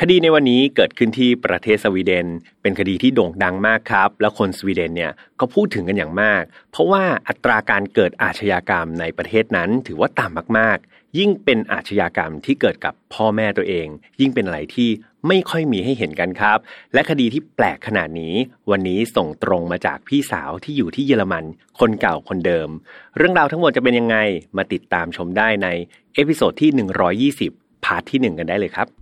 คดีในวันนี้เกิดขึ้นที่ประเทศสวีเดน เป็นคดีที่โด่งดังมากครับ แล้วคนสวีเดนเนี่ยก็พูดถึงกันอย่างมาก เพราะว่าอัตราการเกิดอาชญากรรมในประเทศนั้นถือว่าต่ำมากๆ ยิ่งเป็นอาชญากรรมที่เกิดกับพ่อแม่ตัวเอง ยิ่งเป็นอะไรที่ไม่ค่อยมีให้เห็นกันครับ และคดีที่แปลกขนาดนี้ วันนี้ส่งตรงมาจากพี่สาวที่อยู่ที่เยอรมัน คนเก่าคนเดิม เรื่องราวทั้งหมดจะเป็นยังไงมาติดตามชมได้ในepisode ที่ 120 part ที่ 1 กันได้เลยครับ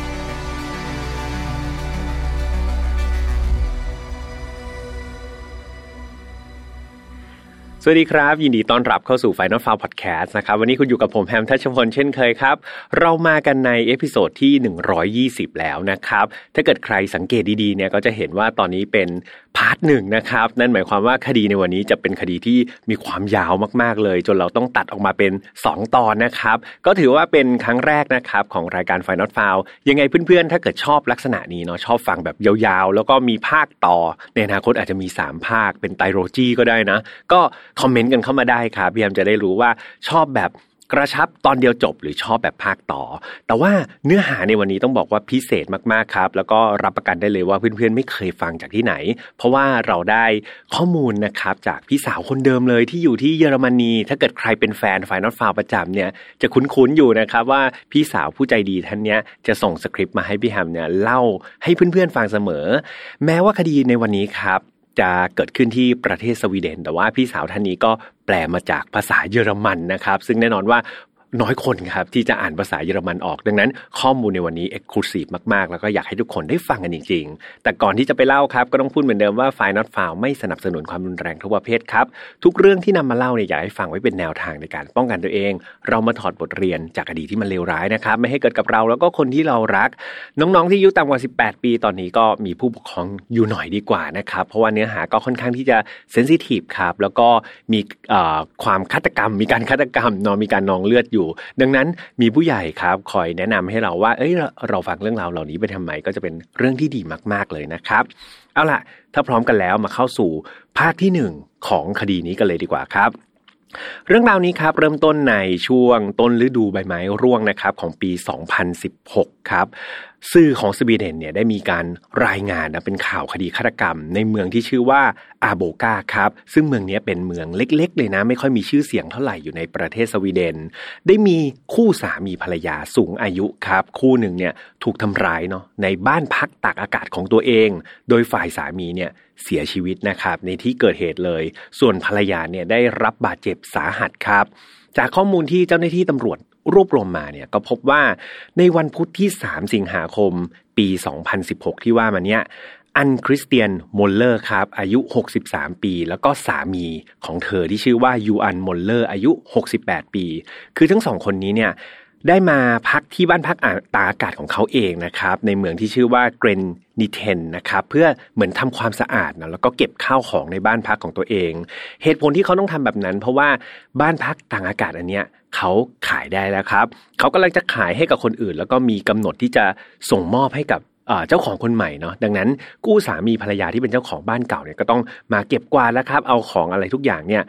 สวัสดีครับ ยินดีต้อนรับเข้าสู่ Final File Podcast นะครับ วันนี้คุณอยู่กับผมแฮมทัชพลเช่นเคยครับ เรามากันใน episode ที่ 120 แล้วนะครับ ถ้าเกิดใครสังเกตดีๆเนี่ยก็จะเห็นว่าตอนนี้เป็น part หนึ่งนะครับ นั่นหมายความว่าคดีในวันนี้จะเป็นคดีที่มีความยาวมากๆเลย จนเราต้องตัดออกมาเป็น 2 ตอนนะครับ ก็ถือว่าเป็นครั้งแรกนะครับของรายการ Final f i l e ยังไงเพื่อนๆ ถ้าเกิดชอบลักษณะนี้เนาะชอบฟังแบบยาวๆ แล้วก็มีภาคต่อ ในอนาคตอาจจะมี 3 ภาคเป็นไตโรจีก็ได้นะ ก็คอมเมนต์กันเข้ามาได้ครับพี่แอมจะได้รู้ว่าชอบแบบ กระชับตอนเดียวจบหรือชอบแบบภาคต่อ แต่ว่าเนื้อหาในวันนี้ต้องบอกว่าพิเศษมากๆครับ แล้วก็รับประกันได้เลยว่าเพื่อนๆไม่เคยฟังจากที่ไหน เพราะว่าเราได้ข้อมูลนะครับจากพี่สาวคนเดิมเลยที่อยู่ที่เยอรมนี ถ้าเกิดใครเป็นแฟนไฟนอตฟาวประจำเนี่ยจะคุ้นๆอยู่นะครับว่าพี่สาวผู้ใจดีท่านเนี้ยจะส่งสคริปต์มาให้พี่แฮมเนี่ยเล่าให้เพื่อนๆฟังเสมอ แม้ว่าคดีในวันนี้ครับ จะเกิดขึ้นที่ประเทศสวีเดน แต่ว่าพี่สาวท่านนี้ก็แปลมาจากภาษาเยอรมันนะครับ ซึ่งแน่นอนว่า น้อยคนครับที่จะอ่านภาษาเยอรมันออก ดังนั้นข้อมูลในวันนี้เอกลูซีฟมากๆ แล้วก็อยากให้ทุกคนได้ฟังกันจริง ๆ แต่ก่อนที่จะไปเล่าครับ ก็ต้องพูดเหมือนเดิมว่าไฟนอตฟาวไม่สนับสนุนความรุนแรงทุกประเภทครับ ทุกเรื่องที่นำมาเล่าเนี่ยอยากให้ฟังไว้เป็นแนวทางในการป้องกันตัวเอง เรามาถอดบทเรียนจากอดีตที่มันเลวร้ายนะครับไม่ให้เกิดกับเราแล้วก็คนที่เรารัก น้องๆที่อายุต่ำกว่า 18 ปีตอนนี้ก็มีผู้ปกครองอยู่หน่อยดีกว่านะครับเพราะว่าเนื้อหาก็ค่อนข้างที่จะเซนซิทีฟครับแล้วก็มีความฆาตกรรม มีการฆาตกรรมนาะมีการนองเลือดอยู่ดังนั้นมีผู้ใหญ่ครับคอยแนะนำให้เราว่า เอ้ยเราฟังเรื่องราวเหล่านี้ไปทำไมก็จะเป็นเรื่องที่ดีมาก ๆเลยนะครับเอาล่ะ ถ้าพร้อมกันแล้วมาเข้าสู่ภาคที่หนึ่งของคดีนี้กันเลยดีกว่าครับ เรื่องราวนี้ครับเริ่มต้นในช่วงต้นฤดูใบไม้ร่วงนะครับของปี 2016 ครับ สื่อของสวีเดนเนี่ยได้มีการรายงานนะเป็นข่าวคดีฆาตกรรม ในเมืองที่ชื่อว่าอาโบกาครับ ซึ่งเมืองนี้เป็นเมืองเล็ก ๆ เลยนะ ไม่ค่อยมีชื่อเสียงเท่าไหร่อยู่ในประเทศสวีเดน ได้มีคู่สามีภรรยาสูงอายุครับ คู่หนึ่งเนี่ยถูกทำร้ายเนาะในบ้านพักตากอากาศของตัวเอง โดยฝ่ายสามีเนี่ยเสียชีวิตนะครับ ในที่เกิดเหตุเลย ส่วนภรรยาเนี่ยได้รับบาดเจ็บสาหัสครับจากข้อมูลที่เจ้าหน้าที่ตำรวจ รวบรวมมาเนี่ยก็พบว่าในวันพุธที่ 3 สิงหาคม ปี 2016 ที่ว่ามาเนี่ยอันคริสเตียนมลเลอร์ครับ อายุ 63 ปี แล้วก็สามีของเธอที่ชื่อว่ายูอันมลเลอร์อายุ 68 ปี คือทั้งสองคนนี้เนี่ยได้มาพักที่บ้านพักตาอากาศของเขาเองนะครับ ในเมืองที่ชื่อว่าเกรนนิเทนนะครับเพื่อเหมือนทำความสะอาดนะแล้วก็เก็บข้าวของในบ้านพักของตัวเอง เหตุผลที่เขาต้องทำแบบนั้น เพราะว่าบ้านพักต่างอากาศอันเนี้ย เขาขายได้แล้วครับ เขากำลังจะขายให้กับคนอื่น แล้วก็มีกำหนดที่จะส่งมอบให้กับเจ้าของคนใหม่เนาะดังนั้นกู้สามีภรรยาที่เป็นเจ้าของบ้านเก่าเนี่ยก็ต้องมาเก็บกวาดแล้วครับเอาของอะไรทุกอย่างเนี่ย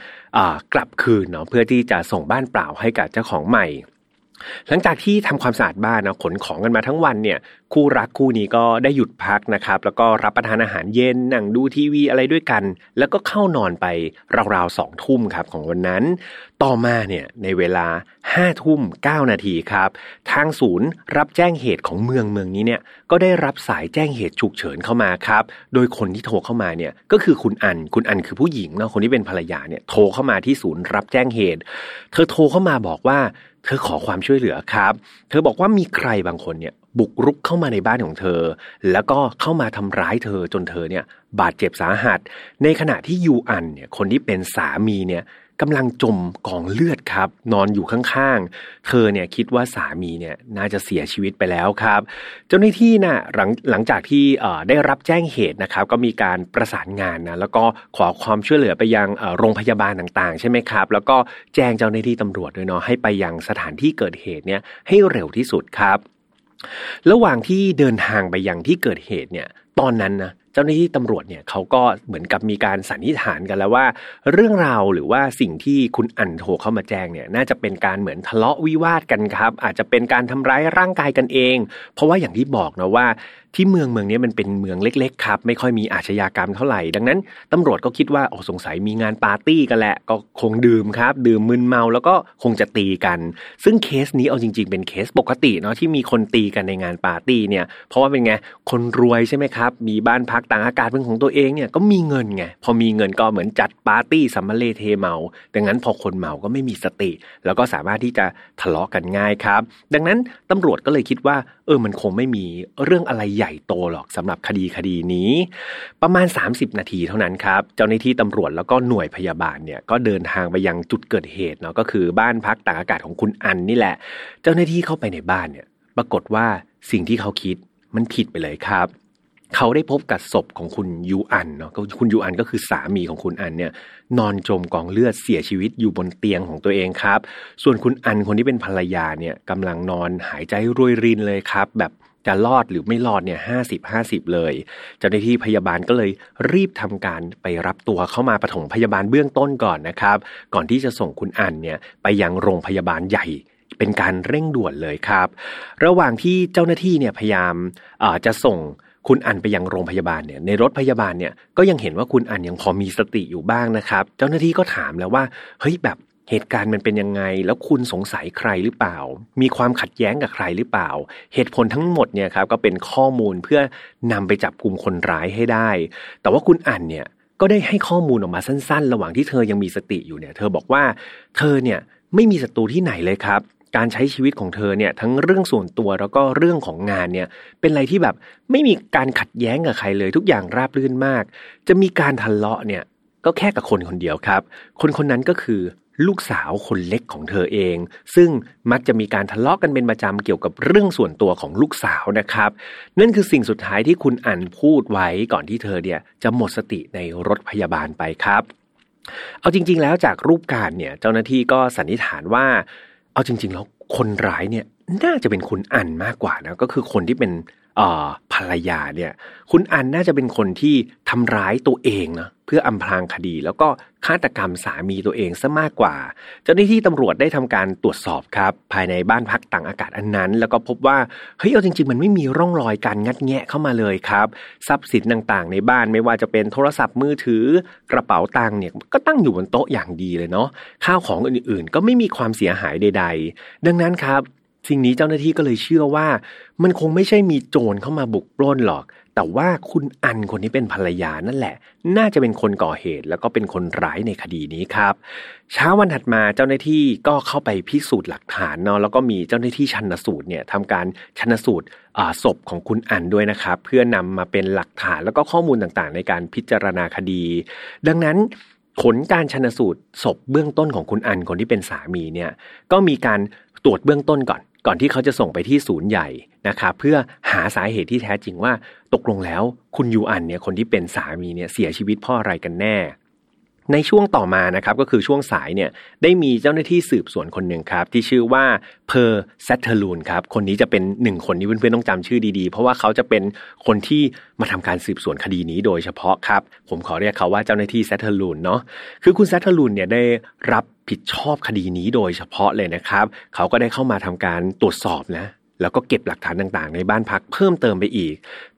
กลับคืนเนาะเพื่อที่จะส่งบ้านเปล่าให้กับเจ้าของใหม่ หลังจากที่ทำความสะอาดบ้านนะขนของกันมาทั้งวันเนี่ย คู่รักคู่นี้ก็ได้หยุดพักนะครับ แล้วก็รับประทานอาหารเย็นนั่งดูทีวีอะไรด้วยกัน แล้วก็เข้านอนไปราวๆสองทุ่มครับของวันนั้น ต่อมาเนี่ยในเวลาห้าทุ่มเก้านาทีครับ ทางศูนย์รับแจ้งเหตุของเมืองเมืองนี้เนี่ยก็ได้รับสายแจ้งเหตุฉุกเฉินเข้ามาครับ โดยคนที่โทรเข้ามาเนี่ยก็คือคุณอันคุณอันคือผู้หญิงเนาะคนที่เป็นภรรยาเนี่ยโทรเข้ามาที่ศูนย์รับแจ้งเหตุ เธอโทรเข้ามาบอกว่า เธอขอความช่วยเหลือครับ เธอบอกว่ามีใครบางคนเนี่ยบุกรุกเข้ามาในบ้านของเธอ แล้วก็เข้ามาทำร้ายเธอจนเธอเนี่ยบาดเจ็บสาหัส ในขณะที่ยูอันเนี่ยคนที่เป็นสามีเนี่ย กำลังจมกองเลือดครับ นอนอยู่ข้างๆ เธอเนี่ยคิดว่าสามีเนี่ยน่าจะเสียชีวิตไปแล้วครับ เจ้าหน้าที่นะ่ะหลังหลังจากที่ได้รับแจ้งเหตุนะครับ ก็มีการประสานงานนะแล้วก็ขอความช่วยเหลือไปยังโรงพยาบาลต่างๆ ใช่ไหมครับ แล้วก็แจ้งเจ้าหน้าที่ตำรวจด้วยเนาะให้ไปยังสถานที่เกิดเหตุเนี่ยให้เร็วที่สุดครับ ระหว่างที่เดินทางไปยังที่เกิดเหตุเนี่ย ตอนนั้นนะเจ้าหน้าที่ตำรวจเนี่ยเขาก็เหมือนกับมีการสันนิษฐานกันแล้วว่า เรื่องราวหรือว่าสิ่งที่คุณอันโทรเข้ามาแจ้งเนี่ยน่าจะเป็นการเหมือนทะเลาะวิวาทกันครับ อาจจะเป็นการทำร้ายร่างกายกันเอง เพราะว่าอย่างที่บอกนะว่า ที่เมืองเมืองนี้มันเป็นเมืองเล็ก ๆ ครับ ไม่ค่อยมีอาชญากรรมเท่าไหร่ ดังนั้นตำรวจก็คิดว่าโอ้สงสัยมีงานปาร์ตี้กันแหละก็คงดื่มครับ ดื่มมึนเมาแล้วก็คงจะตีกัน ซึ่งเคสนี้เอาจริง ๆ เป็นเคสปกติเนาะที่มีคนตีกันในงานปาร์ตี้เนี่ยเพราะว่าเป็นไงคนรวยใช่ไหมครับมีบ้านพักต่างอากาศเป็นของตัวเองเนี่ยก็มีเงินไงพอมีเงินก็เหมือนจัดปาร์ตี้สำมะเลเทเมา ดังนั้นพอคนเมาก็ไม่มีสติ แล้วก็สามารถที่จะทะเลาะกันง่ายครับ ดังนั้นตำรวจก็เลยคิดว่า เออมันคงไม่มีเรื่องอะไรใหญ่โตหรอกสำหรับคดีคดีนี้ ประมาณ 30 นาทีเท่านั้นครับเจ้าหน้าที่ตำรวจแล้วก็หน่วยพยาบาลเนี่ยก็เดินทางไปยังจุดเกิดเหตุเนาะก็คือบ้านพักตากอากาศของคุณอันนี่แหละ เจ้าหน้าที่เข้าไปในบ้านเนี่ย ปรากฏว่าสิ่งที่เขาคิดมันผิดไปเลยครับ เขาได้พบกับศพของคุณยูอันเนาะคุณยูอันก็คือสามีของคุณอันเนี่ย นอนจมกองเลือดเสียชีวิตอยู่บนเตียงของตัวเองครับ ส่วนคุณอันคนที่เป็นภรรยาเนี่ยกำลังนอนหายใจรวยรินเลยครับ แบบจะรอดหรือไม่รอดเนี่ยห้าสิบห้าสิบเลย เจ้าหน้าที่พยาบาลก็เลยรีบทำการไปรับตัวเข้ามาปฐมพยาบาลเบื้องต้นก่อนนะครับ ก่อนที่จะส่งคุณอันเนี่ยไปยังโรงพยาบาลใหญ่เป็นการเร่งด่วนเลยครับ ระหว่างที่เจ้าหน้าที่เนี่ยพยายามจะส่ง คุณอันไปยังโรงพยาบาลเนี่ยในรถพยาบาลเนี่ยก็ยังเห็นว่าคุณอันยังพอมีสติอยู่บ้างนะครับ เจ้าหน้าที่ก็ถามแล้วว่าเฮ้ยแบบเหตุการณ์มันเป็นยังไง แล้วคุณสงสัยใครหรือเปล่า มีความขัดแย้งกับใครหรือเปล่า เหตุผลทั้งหมดเนี่ยครับก็เป็นข้อมูลเพื่อนำไปจับกลุ่มคนร้ายให้ได้ แต่ว่าคุณอันเนี่ยก็ได้ให้ข้อมูลออกมาสั้น ๆ ระหว่างที่เธอยังมีสติอยู่เนี่ย เธอบอกว่าเธอเนี่ยไม่มีศัตรูที่ไหนเลยครับ การใช้ชีวิตของเธอเนี่ยทั้งเรื่องส่วนตัวแล้วก็เรื่องของงานเนี่ยเป็นอะไรที่แบบไม่มีการขัดแย้งกับใครเลย ทุกอย่างราบรื่นมาก จะมีการทะเลาะเนี่ยก็แค่กับคนคนเดียวครับ คนคนนั้นก็คือลูกสาวคนเล็กของเธอเอง ซึ่งมักจะมีการทะเลาะกกันเป็นประจำเกี่ยวกับเรื่องส่วนตัวของลูกสาวนะครับ นั่นคือสิ่งสุดท้ายที่คุณอันพูดไว้ก่อนที่เธอเนี่ยจะหมดสติในรถพยาบาลไปครับ เอาจริง ๆ แล้วจากรูปการเนี่ยเจ้าหน้าที่ก็สันนิษฐานว่า เอาจริง ๆ แล้วคนร้ายเนี่ยน่าจะเป็นคุณอันมากกว่านะก็คือคนที่เป็น ภรรยาเนี่ย คุณอันน่าจะเป็นคนที่ทำร้ายตัวเองนะเพื่ออำพรางคดี แล้วก็ฆาตกรรมสามีตัวเองซะมากกว่า เจ้าหน้าที่ตำรวจได้ทำการตรวจสอบครับ ภายในบ้านพักต่างอากาศอันนั้น แล้วก็พบว่าเฮ้ยเอาจริง ๆ มันไม่มีร่องรอยการงัดแงะเข้ามาเลยครับ ทรัพย์สินต่างๆ ในบ้านไม่ว่าจะเป็นโทรศัพท์มือถือกระเป๋าตังค์เนี่ยก็ตั้งอยู่บนโต๊ะอย่างดีเลยเนาะข้าวของอื่นๆ ก็ไม่มีความเสียหายใด ๆ ดังนั้นครับ สิ่งนี้เจ้าหน้าที่ก็เลยเชื่อว่า มันคงไม่ใช่มีโจรเข้ามาบุกปล้นหรอก แต่ว่าคุณอันคนนี้เป็นภรรยานั่นแหละ น่าจะเป็นคนก่อเหตุ แล้วก็เป็นคนร้ายในคดีนี้ครับ เช้าวันถัดมาเจ้าหน้าที่ก็เข้าไปพิสูจน์หลักฐานเนาะแล้วก็มีเจ้าหน้าที่ชันสูตรเนี่ยทำการชันสูตรศพของคุณอันด้วยนะครับ เพื่อนำมาเป็นหลักฐานแล้วก็ข้อมูลต่างๆ ในการพิจารณาคดี ดังนั้นผลการชันสูตรศพเบื้องต้นของคุณยูอันคนที่เป็นสามีเนี่ยก็มีการตรวจเบื้องต้นก่อน ก่อนที่เขาจะส่งไปที่ศูนย์ใหญ่นะครับเพื่อหาสาเหตุที่แท้จริงว่าตกลงแล้วคุณยูอันเนี่ยคนที่เป็นสามีเนี่ยเสียชีวิตเพราะอะไรกันแน่ ในช่วงต่อมานะครับก็คือช่วงสายเนี่ยได้มีเจ้าหน้าที่สืบสวนคนหนึ่งครับ ที่ชื่อว่าเพอร์เซตเทลูนครับคนนี้จะเป็นหนึ่งคนที่เพื่อนๆต้องจำชื่อดีๆ เพราะว่าเขาจะเป็นคนที่มาทำการสืบสวนคดีนี้โดยเฉพาะครับ ผมขอเรียกเขาว่าเจ้าหน้าที่เซตเทลูนเนาะคือคุณเซตเทลูนเนี่ยได้รับผิดชอบคดีนี้โดยเฉพาะเลยนะครับ เขาก็ได้เข้ามาทำการตรวจสอบนะ แล้วก็เก็บหลักฐานต่างๆ ในบ้านพักเพิ่มเติมไปอีก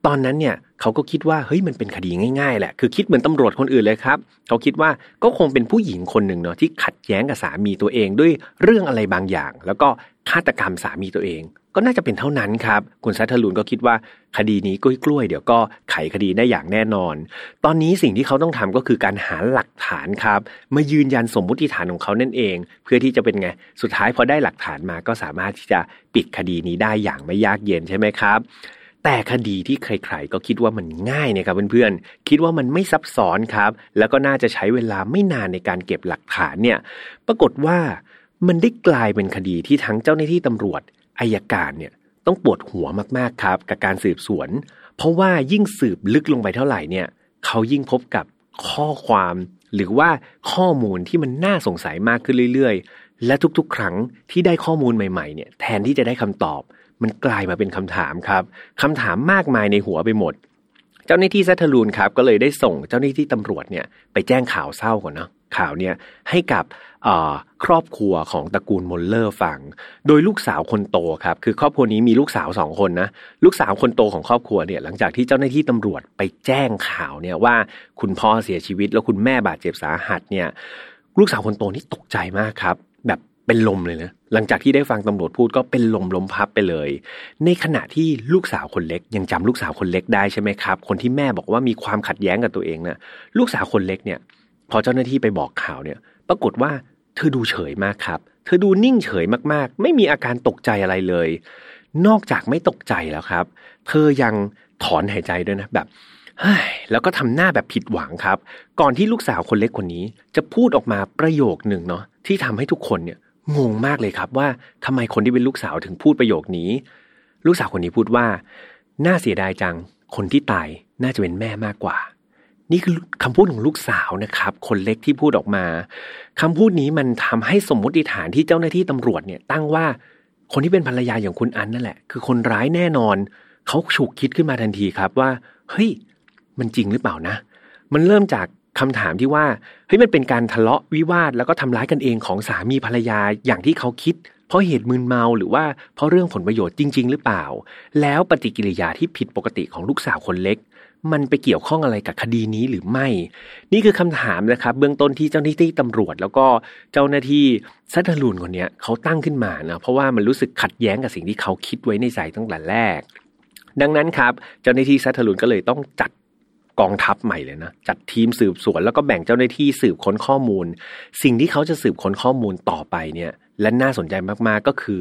ตอนนั้นเนี่ยเขาก็คิดว่าเฮ้ยมันเป็นคดีง่ายๆแหละ คือคิดเหมือนตำรวจคนอื่นเลยครับ เขาคิดว่าก็คงเป็นผู้หญิงคนหนึ่งเนาะที่ขัดแย้งกับสามีตัวเองด้วยเรื่องอะไรบางอย่าง แล้วก็ฆาตกรรมสามีตัวเอง ก็น่าจะเป็นเท่านั้นครับ คุณซัตเทอร์ลูนก็คิดว่าคดีนี้กล้วยๆเดี๋ยวก็ไขคดีได้อย่างแน่นอน ตอนนี้สิ่งที่เขาต้องทำก็คือการหาหลักฐานครับมายืนยันสมมุติฐานของเขานั่นเอง เพื่อที่จะเป็นไงสุดท้ายพอได้หลักฐานมาก็สามารถที่จะปิดคดีนี้ได้อย่างไม่ยากเย็นใช่ไหมครับแต่คดีที่ใครๆก็คิดว่ามันง่ายนะครับเพื่อนๆ คิดว่ามันไม่ซับซ้อนครับ แล้วก็น่าจะใช้เวลาไม่นานในการเก็บหลักฐานเนี่ย ปรากฏว่ามันได้กลายเป็นคดีที่ทั้งเจ้าหน้าที่ตำรวจ อายการเนี่ยต้องปวดหัวมากๆครับ กับการสืบสวน เพราะว่ายิ่งสืบลึกลงไปเท่าไหร่เนี่ยเขายิ่งพบกับข้อความ หรือว่าข้อมูลที่มันน่าสงสัยมากขึ้นเรื่อยๆ และทุกๆ ครั้งที่ได้ข้อมูลใหม่ๆเนี่ยแทนที่จะได้คำตอบ มันกลายมาเป็นคำถามครับคำถามมากมายในหัวไปหมด เจ้าหน้าที่ซัตเทอรูนครับก็เลยได้ส่งเจ้าหน้าที่ตำรวจเนี่ยไปแจ้งข่าวเศร้าก่อนเนาะ ข่าวเนี่ยให้กับครอบครัวของตระกูลมอลเลอร์ฟัง โดยลูกสาวคนโตครับคือครอบครัวนี้มีลูกสาวสองคนนะลูกสาวคนโตของครอบครัวเนี่ยหลังจากที่เจ้าหน้าที่ตำรวจไปแจ้งข่าวเนี่ยว่าคุณพ่อเสียชีวิต แล้วคุณแม่บาดเจ็บสาหัสเนี่ยลูกสาวคนโตนี่ตกใจมากครับแบบเป็นลมเลยนะหลังจากที่ได้ฟังตำรวจพูดก็เป็นลมล้มพับไปเลย ในขณะที่ลูกสาวคนเล็ก ยังจำลูกสาวคนเล็กได้ใช่ไหมครับ คนที่แม่บอกว่ามีความขัดแย้งกับตัวเองนะลูกสาวคนเล็กเนี่ย พอเจ้าหน้าที่ไปบอกข่าวเนี่ย ปรากฏว่าเธอดูเฉยมากครับ เธอดูนิ่งเฉยมากๆ ไม่มีอาการตกใจอะไรเลย นอกจากไม่ตกใจแล้วครับ เธอยังถอนหายใจด้วยนะแบบแล้วก็ทำหน้าแบบผิดหวังครับ ก่อนที่ลูกสาวคนเล็กคนนี้ จะพูดออกมาประโยคหนึ่งเนาะที่ทำให้ทุกคนเนี่ยงงมากเลยครับว่าทำไมคนที่เป็นลูกสาวถึงพูดประโยคนี้ ลูกสาวคนนี้พูดว่า น่าเสียดายจัง คนที่ตายน่าจะเป็นแม่มากกว่า นี่คือคำพูดของลูกสาวนะครับ คนเล็กที่พูดออกมาคำพูดนี้มันทำให้สมมติฐานที่เจ้าหน้าที่ตำรวจเนี่ย ตั้งว่าคนที่เป็นภรรยาอย่างคุณอันนั่นแหละ คือคนร้ายแน่นอน เขาฉุกคิดขึ้นมาทันทีครับว่า เฮ้ย มันจริงหรือเปล่านะ มันเริ่มจากคำถามที่ว่าเฮ้ยมันเป็นการทะเลาะวิวาทแล้วก็ทำร้ายกันเองของสามีภรรยาอย่างที่เขาคิด เพราะเหตุมึนเมาหรือว่าเพราะเรื่องผลประโยชน์จริง ๆ หรือเปล่า แล้วปฏิกิริยาที่ผิดปกติของลูกสาวคนเล็ก มันไปเกี่ยวข้องอะไรกับคดีนี้หรือไม่ นี่คือคำถามนะครับ เบื้องต้นที่เจ้าหน้าที่ตำรวจ แล้วก็เจ้าหน้าที่ซัตเทอรูนคนนี้เขาตั้งขึ้นมานะเพราะว่ามันรู้สึกขัดแย้งกับสิ่งที่เขาคิดไว้ในใจตั้งแต่แรก ดังนั้นครับ เจ้าหน้าที่ซัตเทอรูนก็เลยต้องจัดกองทัพใหม่เลยนะจัดทีมสืบสวน แล้วก็แบ่งเจ้าหน้าที่สืบค้นข้อมูล สิ่งที่เขาจะสืบค้นข้อมูลต่อไปเนี่ย และน่าสนใจมากๆก็คือ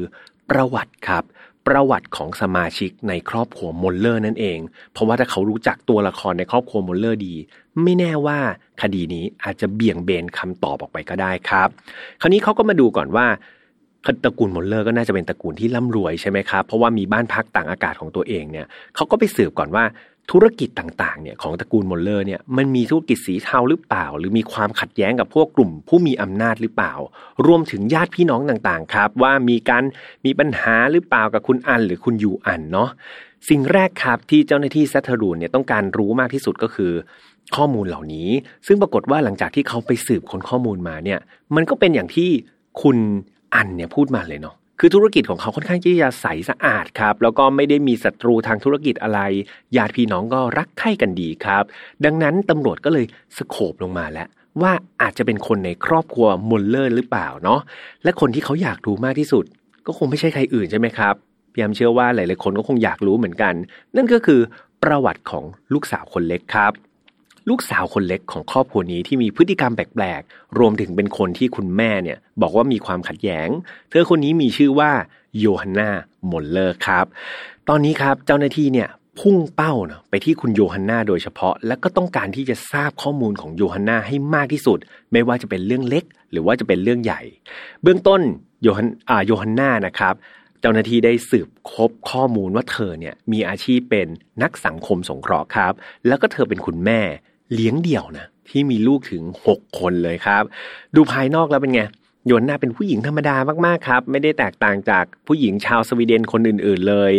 ประวัติครับ ประวัติของสมาชิกในครอบครัวมอลเลอร์นั่นเอง เพราะว่าถ้าเขารู้จักตัวละครในครอบครัวมอลเลอร์ดี ไม่แน่ว่าคดีนี้อาจจะเบี่ยงเบนคำตอบออกไปก็ได้ครับ คราวนี้เขาก็มาดูก่อนว่าตระกูลมอลเลอร์ก็น่าจะเป็นตระกูลที่ร่ำรวยใช่ไหมครับ เพราะว่ามีบ้านพักต่างอากาศของตัวเองเนี่ยเขาก็ไปสืบก่อนว่า ธุรกิจต่างๆเนี่ยของตระกูลมอลเลอร์เนี่ยมันมีธุรกิจสีเทาหรือเปล่า หรือมีความขัดแย้งกับพวกกลุ่มผู้มีอำนาจหรือเปล่า รวมถึงญาติพี่น้องต่างๆครับ ว่ามีการมีปัญหาหรือเปล่ากับคุณอันหรือคุณยูอันเนาะสิ่งแรกครับที่เจ้าหน้าที่ซัตเทอรูนเนี่ยต้องการรู้มากที่สุดก็คือ ข้อมูลเหล่านี้ ซึ่งปรากฏว่าหลังจากที่เขาไปสืบค้นข้อมูลมาเนี่ยมันก็เป็นอย่างที่คุณอันเนี่ยพูดมาเลยเนาะ คือธุรกิจของเขาค่อนข้างที่จะใสสะอาดครับแล้วก็ไม่ได้มีศัตรูทางธุรกิจอะไรญาติพี่น้องก็รักใคร่กันดีครับ ดังนั้นตำรวจก็เลยscope ลงมาแล้วว่าอาจจะเป็นคนในครอบครัวมุลเลอร์หรือเปล่าเนาะและคนที่เขาอยากรู้มากที่สุด ก็คงไม่ใช่ใครอื่นใช่ไหมครับพี่แฮมเชื่อว่าหลาย ๆ คนก็คงอยากรู้เหมือนกัน นั่นก็คือประวัติของลูกสาวคนเล็กครับ ลูกสาวคนเล็กของครอบครัวนี้ที่มีพฤติกรรมแปลกๆ รวมถึงเป็นคนที่คุณแม่เนี่ย บอกว่ามีความขัดแย้ง เธอคนนี้มีชื่อว่าโยฮันนามอลเลอร์ครับ ตอนนี้ครับเจ้าหน้าที่เนี่ยพุ่งเป้าเนาะไปที่คุณโยฮันนาโดยเฉพาะ และก็ต้องการที่จะทราบข้อมูลของโยฮันนาให้มากที่สุด ไม่ว่าจะเป็นเรื่องเล็ก หรือว่าจะเป็นเรื่องใหญ่ เบื้องต้นโยฮันอ่าโยฮันนานะครับเจ้าหน้าที่ได้สืบคบข้อมูลว่าเธอเนี่ยมีอาชีพเป็นนักสังคมสงเคราะห์ครับ แล้วก็เธอเป็นคุณแม่ เลี้ยงเดี่ยวนะที่มีลูกถึงหกคนเลยครับ ดูภายนอกแล้วเป็นไงโยนหน้าเป็นผู้หญิงธรรมดามากๆครับ ไม่ได้แตกต่างจากผู้หญิงชาวสวีเดนคนอื่นๆเลย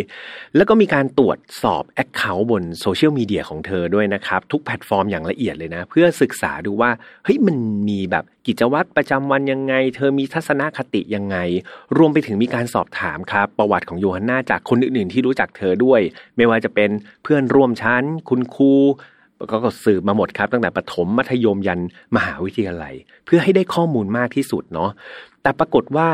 แล้วก็มีการตรวจสอบ account บนโซเชียลมีเดียของเธอด้วยนะครับ ทุกแพลตฟอร์มอย่างละเอียดเลยนะ เพื่อศึกษาดูว่า เฮ้ยมันมีแบบกิจวัตรประจำวันยังไง เธอมีทัศนคติยังไง รวมไปถึงมีการสอบถามครับ ประวัติของโยฮันนาจากคนอื่นๆ ที่รู้จักเธอด้วย ไม่ว่าจะเป็นเพื่อนร่วมชั้น คุณครู ก็สืบมาหมดครับ ตั้งแต่ประถมมัธยมยันมหาวิทยาลัย เพื่อให้ได้ข้อมูลมากที่สุดเนาะแต่ปรากฏว่า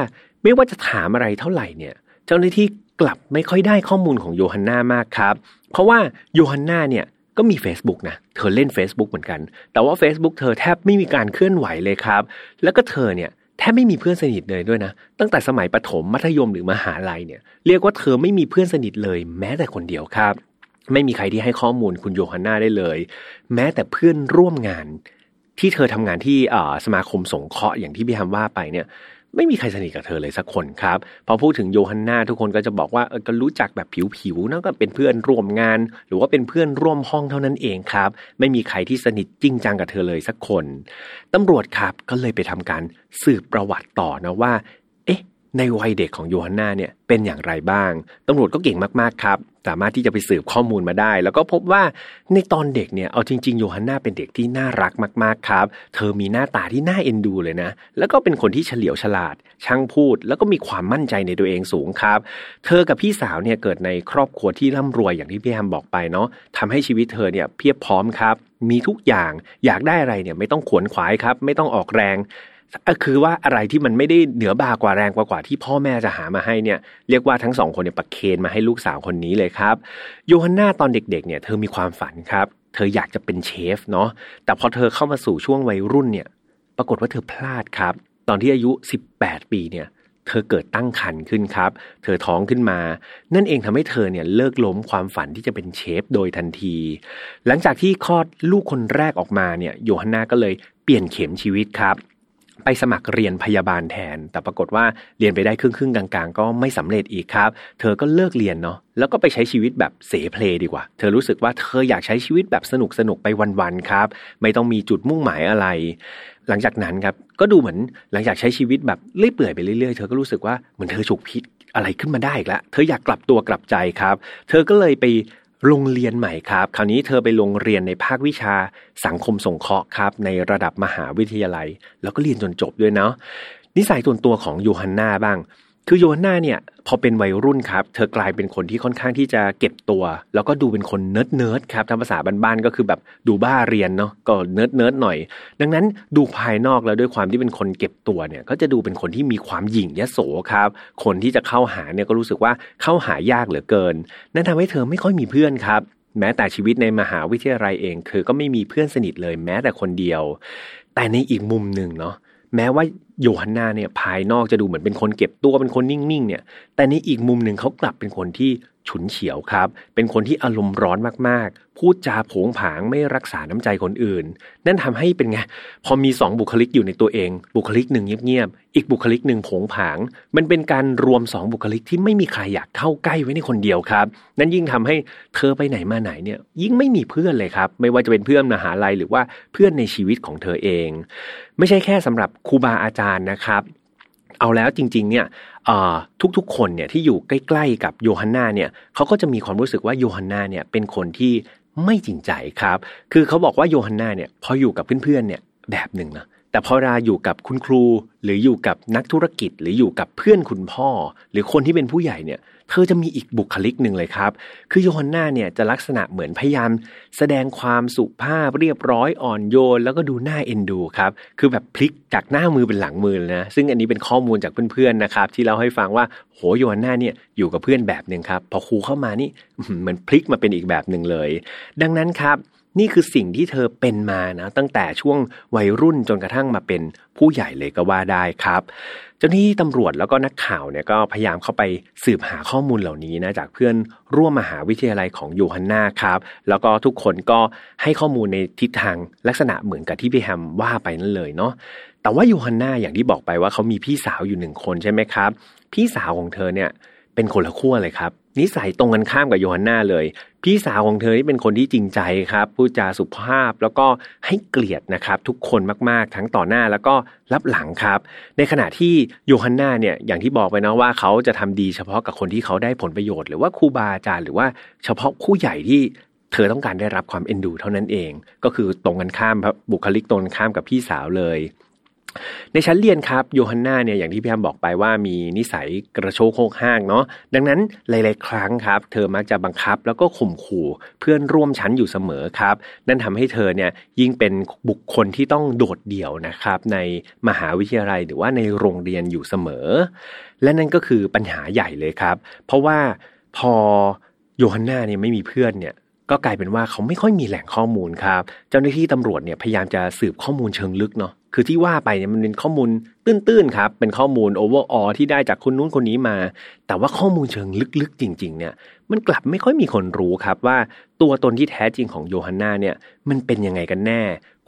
ไม่ว่าจะถามอะไรเท่าไหร่เนี่ย เจ้าหน้าที่กลับไม่ค่อยได้ข้อมูลของโยฮันนามากครับ เพราะว่าโยฮันนาเนี่ยก็มี Facebook นะ เธอเล่น Facebook เหมือนกัน แต่ว่า Facebook เธอแทบไม่มีการเคลื่อนไหวเลยครับ แล้วก็เธอเนี่ยแทบไม่มีเพื่อนสนิทเลยด้วยนะ ตั้งแต่สมัยประถมมัธยมหรือมหาลัยเนี่ย เรียกว่าเธอไม่มีเพื่อนสนิทเลยแม้แต่คนเดียวครับ ไม่มีใครที่ให้ข้อมูลคุณโยฮันนาได้เลย แม้แต่เพื่อนร่วมงานที่เธอทำงานที่สมาคมสงเคราะห์อย่างที่พี่ฮัมว่าไปเนี่ยไม่มีใครสนิทกับเธอเลยสักคนครับ พอพูดถึงโยฮันนาทุกคนก็จะบอกว่าก็รู้จักแบบผิวๆนั่นก็เป็นเพื่อนร่วมงาน หรือว่าเป็นเพื่อนร่วมห้องเท่านั้นเองครับ ไม่มีใครที่สนิทจริงจังกับเธอเลยสักคนตำรวจครับก็เลยไปทำการสืบประวัติต่อนะว่า ในวัยเด็กของโยฮันนาเนี่ยเป็นอย่างไรบ้างตำรวจก็เก่งมากๆครับ สามารถที่จะไปสืบข้อมูลมาได้ แล้วก็พบว่าในตอนเด็กเนี่ยเอาจริงๆโยฮันนาเป็นเด็กที่น่ารักมากๆครับ เธอมีหน้าตาที่น่าเอ็นดูเลยนะ แล้วก็เป็นคนที่เฉลียวฉลาด ช่างพูด แล้วก็มีความมั่นใจในตัวเองสูงครับ เธอกับพี่สาวเนี่ยเกิดในครอบครัวที่ร่ำรวยอย่างที่พี่แฮมบอกไปเนาะทำให้ชีวิตเธอเนี่ยเพียบพร้อมครับมีทุกอย่างอยากได้อะไรเนี่ยไม่ต้องขวนขวายครับ ไม่ต้องออกแรง คือว่าอะไรที่มันไม่ได้เหนือบากว่าแรงกว่ากว่าที่พ่อแม่จะหามาให้เนี่ยเรียกว่าทั้งสองคนเนี่ยประเคนมาให้ลูกสาวคนนี้เลยครับโยฮันนาตอนเด็กๆเนี่ยเธอมีความฝันครับ เธออยากจะเป็นเชฟเนาะแต่พอเธอเข้ามาสู่ช่วงวัยรุ่นเนี่ย ปรากฏว่าเธอพลาดครับ ตอนที่อายุ 18 ปีเนี่ยเธอเกิดตั้งครรภ์ขึ้นครับ เธอท้องขึ้นมา นั่นเองทำให้เธอเนี่ยเลิกล้มความฝันที่จะเป็นเชฟโดยทันที หลังจากที่คลอดลูกคนแรกออกมาเนี่ยโยฮันนาก็เลยเปลี่ยนเข็มชีวิตครับ ไปสมัครเรียนพยาบาลแทน แต่ปรากฏว่าเรียนไปได้ครึ่งครึ่งกลางๆ ก็ไม่สำเร็จอีกครับ เธอก็เลิกเรียนเนาะแล้วก็ไปใช้ชีวิตแบบเสเพลดีกว่า เธอรู้สึกว่าเธออยากใช้ชีวิตแบบสนุกสนุกไปวันๆครับ ไม่ต้องมีจุดมุ่งหมายอะไร หลังจากนั้นครับก็ดูเหมือนหลังจากใช้ชีวิตแบบเลื่อยเปื่อยไปเรื่อยๆ เธอก็รู้สึกว่าเหมือนเธอฉุกพิษอะไรขึ้นมาได้อีกแล้ว เธออยากกลับตัวกลับใจครับ เธอก็เลยไป โรงเรียนใหม่ครับ คราวนี้เธอไปลงเรียนในภาควิชาสังคมสงเคราะห์ครับ ในระดับมหาวิทยาลัย แล้วก็เรียนจนจบด้วยเนาะนิสัยส่วนตัวของโยฮันนาบ้าง คือโยฮันนาเนี่ยพอเป็นวัยรุ่นครับ เธอกลายเป็นคนที่ค่อนข้างที่จะเก็บตัว แล้วก็ดูเป็นคน nerd nerd ครับถ้าภาษาบ้านๆก็คือแบบดูบ้าเรียนเนาะก็ nerd nerd หน่อย ดังนั้นดูภายนอกแล้วด้วยความที่เป็นคนเก็บตัวเนี่ย ก็จะดูเป็นคนที่มีความหยิ่งยโสครับ คนที่จะเข้าหาเนี่ยก็รู้สึกว่าเข้าหายากเหลือเกิน นั่นทำให้เธอไม่ค่อยมีเพื่อนครับแม้แต่ชีวิตในมหาวิทยาลัยเองคือก็ไม่มีเพื่อนสนิทเลยแม้แต่คนเดียว แต่ในอีกมุมหนึ่งเนาะ แม้ว่าโยฮันนาเนี่ยภายนอกจะดูเหมือนเป็นคนเก็บตัวเป็นคนนิ่งๆเนี่ย แต่ในอีกมุมหนึ่งเขากลับเป็นคนที่ ฉุนเฉียวครับ เป็นคนที่อารมณ์ร้อนมากๆ พูดจาผงผางไม่รักษาน้ำใจคนอื่น นั่นทำให้เป็นไง พอมีสองบุคลิกอยู่ในตัวเอง บุคลิกหนึ่งเงียบๆ อีกบุคลิกหนึ่งผงผาง มันเป็นการรวมสองบุคลิกที่ไม่มีใครอยากเข้าใกล้ไว้ในคนเดียวครับ นั่นยิ่งทำให้เธอไปไหนมาไหนเนี่ย ยิ่งไม่มีเพื่อนเลยครับ ไม่ว่าจะเป็นเพื่อนมหาลัยหรือว่าเพื่อนในชีวิตของเธอเอง ไม่ใช่แค่สำหรับครูบาอาจารย์นะครับเอาแล้วจริงๆเนี่ย ทุกๆ คนเนี่ยที่อยู่ใกล้ๆ กับโยฮันนาเนี่ยเขาก็จะมีความรู้สึกว่าโยฮันนาเนี่ยเป็นคนที่ไม่จริงใจครับ คือเขาบอกว่าโยฮันนาเนี่ยพออยู่กับเพื่อนๆเนี่ยแบบหนึ่งนะแต่พอเวลาอยู่กับคุณครู หรืออยู่กับนักธุรกิจ หรืออยู่กับเพื่อนคุณพ่อ หรือคนที่เป็นผู้ใหญ่เนี่ย เธอจะมีอีกบุคลิกหนึ่งเลยครับ คือโยฮันนาเนี่ยจะลักษณะเหมือนพยายาม แสดงความสุภาพเรียบร้อยอ่อนโยน แล้วก็ดูน่าเอ็นดูครับคือแบบพลิกจากหน้ามือเป็นหลังมือนะ ซึ่งอันนี้เป็นข้อมูลจากเพื่อนๆนะครับ ที่เราให้ฟังว่าโหโยฮันนาเนี่ยอยู่กับเพื่อนแบบหนึ่งครับพอครูเข้ามานี่เหมือนพลิกมาเป็นอีกแบบหนึ่งเลย ดังนั้นครับ นี่คือสิ่งที่เธอเป็นมานะ ตั้งแต่ช่วงวัยรุ่นจนกระทั่งมาเป็นผู้ใหญ่เลยก็ว่าได้ครับ เจ้าหน้าที่ตำรวจแล้วก็นักข่าวเนี่ยก็พยายามเข้าไปสืบหาข้อมูลเหล่านี้นะจากเพื่อนร่วมมหาวิทยาลัยของโยฮันนาครับ แล้วก็ทุกคนก็ให้ข้อมูลในทิศทางลักษณะเหมือนกับที่พี่แฮมว่าไปนั่นเลยเนาะแต่ว่าโยฮันนาอย่างที่บอกไปว่าเขามีพี่สาวอยู่หนึ่งคนใช่ไหมครับ พี่สาวของเธอเนี่ย เป็นคนละขั้วเลยครับนิสัยตรงกันข้ามกับโยฮันนาเลย พี่สาวของเธอนี่เป็นคนที่จริงใจครับพูดจาสุภาพแล้วก็ให้เกลียดนะครับ ทุกคนมากๆ ทั้งต่อหน้าแล้วก็รับหลังครับ ในขณะที่โยฮันนาเนี่ยอย่างที่บอกไปนะว่าเขาจะทำดีเฉพาะกับคนที่เขาได้ผลประโยชน์หรือว่าครูบาอาจารย์หรือว่าเฉพาะคู่ใหญ่ที่เธอต้องการได้รับความเอ็นดูเท่านั้นเอง ก็คือตรงกันข้ามครับบุคลิกตรงกันข้ามกับพี่สาวเลย ในชั้นเรียนครับโยฮันนาเนี่ยอย่างที่พี่แอมบอกไปว่ามีนิสัยกระโชกโคกห้างเนาะดังนั้นหลาย ๆ ครั้งครับ เธอมักจะบังคับแล้วก็ข่มขู่เพื่อนร่วมชั้นอยู่เสมอครับ นั่นทำให้เธอเนี่ยยิ่งเป็นบุคคลที่ต้องโดดเดี่ยวนะครับ ในมหาวิทยาลัยหรือว่าในโรงเรียนอยู่เสมอ และนั่นก็คือปัญหาใหญ่เลยครับ เพราะว่าพอโยฮันนาเนี่ยไม่มีเพื่อนเนี่ยก็กลายเป็นว่าเขาไม่ค่อยมีแหล่งข้อมูลครับ เจ้าหน้าที่ตำรวจเนี่ยพยายามจะสืบข้อมูลเชิงลึกเนาะ คือที่ว่าไปเนี่ยมันเป็นข้อมูลตื้นๆครับ เป็นข้อมูล overall ที่ได้จากคนนู้นคนนี้มา แต่ว่าข้อมูลเชิงลึกๆ จริง ๆ เนี่ย มันกลับไม่ค่อยมีคนรู้ครับว่าตัวตนที่แท้จริงของโยฮันนาเนี่ย มันเป็นยังไงกันแน่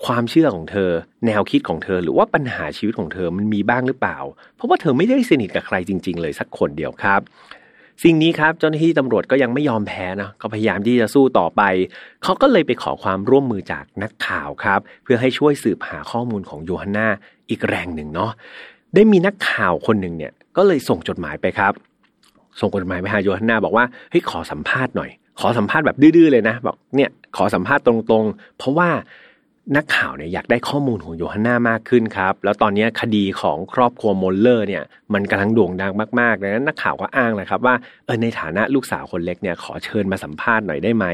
ความเชื่อของเธอ แนวคิดของเธอ หรือว่าปัญหาชีวิตของเธอมันมีบ้างหรือเปล่า เพราะว่าเธอไม่ได้สนิทกับใครจริง ๆ เลยสักคนเดียวครับ สิ่งนี้ครับเจ้าหน้าที่ตำรวจก็ยังไม่ยอมแพ้นะก็พยายามที่จะสู้ต่อไป เขาก็เลยไปขอความร่วมมือจากนักข่าวครับ เพื่อให้ช่วยสืบหาข้อมูลของโยฮันนาอีกแรงหนึ่งเนาะได้มีนักข่าวคนหนึ่งเนี่ยก็เลยส่งจดหมายไปครับ ส่งจดหมายไปหาโยฮันนาบอกว่าเฮ้ยขอสัมภาษณ์หน่อย ขอสัมภาษณ์แบบดื้อๆเลยนะบอกเนี่ยขอสัมภาษณ์ตรงๆ เพราะว่า นักข่าวเนี่ยอยากได้ข้อมูลของโยฮันนามากขึ้นครับ แล้วตอนนี้คดีของครอบครัวโมลเลอร์เนี่ยมันกำลังโด่งดังมากๆดังนั้นนักข่าวก็อ้างเลยครับว่าเออในฐานะลูกสาวคนเล็กเนี่ยขอเชิญมาสัมภาษณ์หน่อยได้ไหม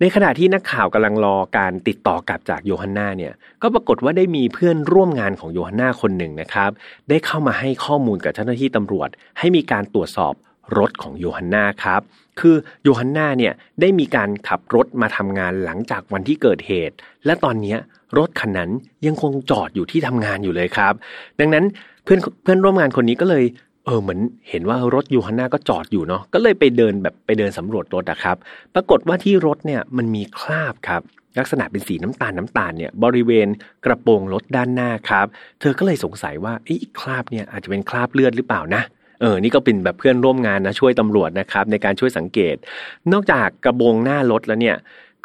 ในขณะที่นักข่าวกำลังรอการติดต่อกลับจากโยฮันนาเนี่ยก็ปรากฏว่าได้มีเพื่อนร่วมงานของโยฮันนาคนหนึ่งนะครับ ได้เข้ามาให้ข้อมูลกับเจ้าหน้าที่ตำรวจ ให้มีการตรวจสอบ รถของโยฮันนาครับ คือโยฮันนาเนี่ยได้มีการขับรถมาทำงานหลังจากวันที่เกิดเหตุ และตอนนี้รถคันนั้นยังคงจอดอยู่ที่ทำงานอยู่เลยครับ ดังนั้นเพื่อนเพื่อนร่วมงานคนนี้ก็เลยเออเหมือนเห็นว่ารถยูฮันนาก็จอดอยู่เนาะก็เลยไปเดินแบบไปเดินสำรวจรถอะครับ ปรากฏว่าที่รถเนี่ยมันมีคราบครับ ลักษณะเป็นสีน้ำตาลน้ำตาลเนี่ยบริเวณกระโปรงรถด้านหน้าครับ เธอก็เลยสงสัยว่าไอ้คราบเนี่ยอาจจะเป็นคราบเลือดหรือเปล่านะ เออ นี่ก็เป็นแบบเพื่อนร่วมงานนะช่วยตำรวจนะครับในการช่วยสังเกต นอกจากกระโปรงหน้ารถแล้วเนี่ย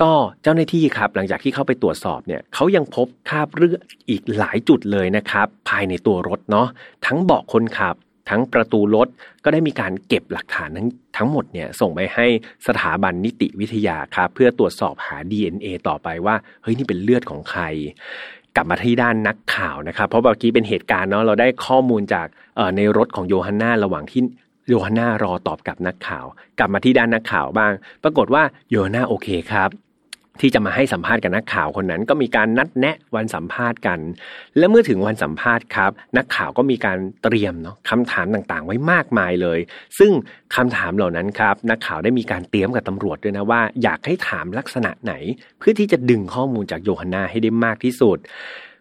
ก็เจ้าหน้าที่ครับหลังจากที่เข้าไปตรวจสอบเนี่ยเขายังพบคราบเลือดอีกหลายจุดเลยนะครับ ภายในตัวรถเนาะทั้งเบาะคนขับทั้งประตูรถก็ได้มีการเก็บหลักฐานทั้งทั้งหมดเนี่ยส่งไปให้สถาบันนิติวิทยาครับเพื่อตรวจสอบหา DNA ต่อไปว่า เฮ้ยนี่เป็นเลือดของใคร ลับมาที่ด้านนักข่าวนะครับ เพราะเมื่อกี้เป็นเหตุการณ์เนาะเราได้ข้อมูลจากในรถของโยฮันนาระหว่างที่โยฮันนารอตอบกับนักข่าว กลับมาที่ด้านนักข่าวบ้าง ปรากฏว่าโยฮันนาโอเคครับ ที่จะมาให้สัมภาษณ์กับนักข่าวคนนั้น ก็มีการนัดแนะวันสัมภาษณ์กัน และเมื่อถึงวันสัมภาษณ์ครับ นักข่าวก็มีการเตรียมเนาะคำถามต่างๆ ไว้มากมายเลย ซึ่งคำถามเหล่านั้นครับ นักข่าวได้มีการเตรียมกับตำรวจด้วยนะว่าอยากให้ถามลักษณะไหน เพื่อที่จะดึงข้อมูลจากโยฮันนาให้ได้มากที่สุด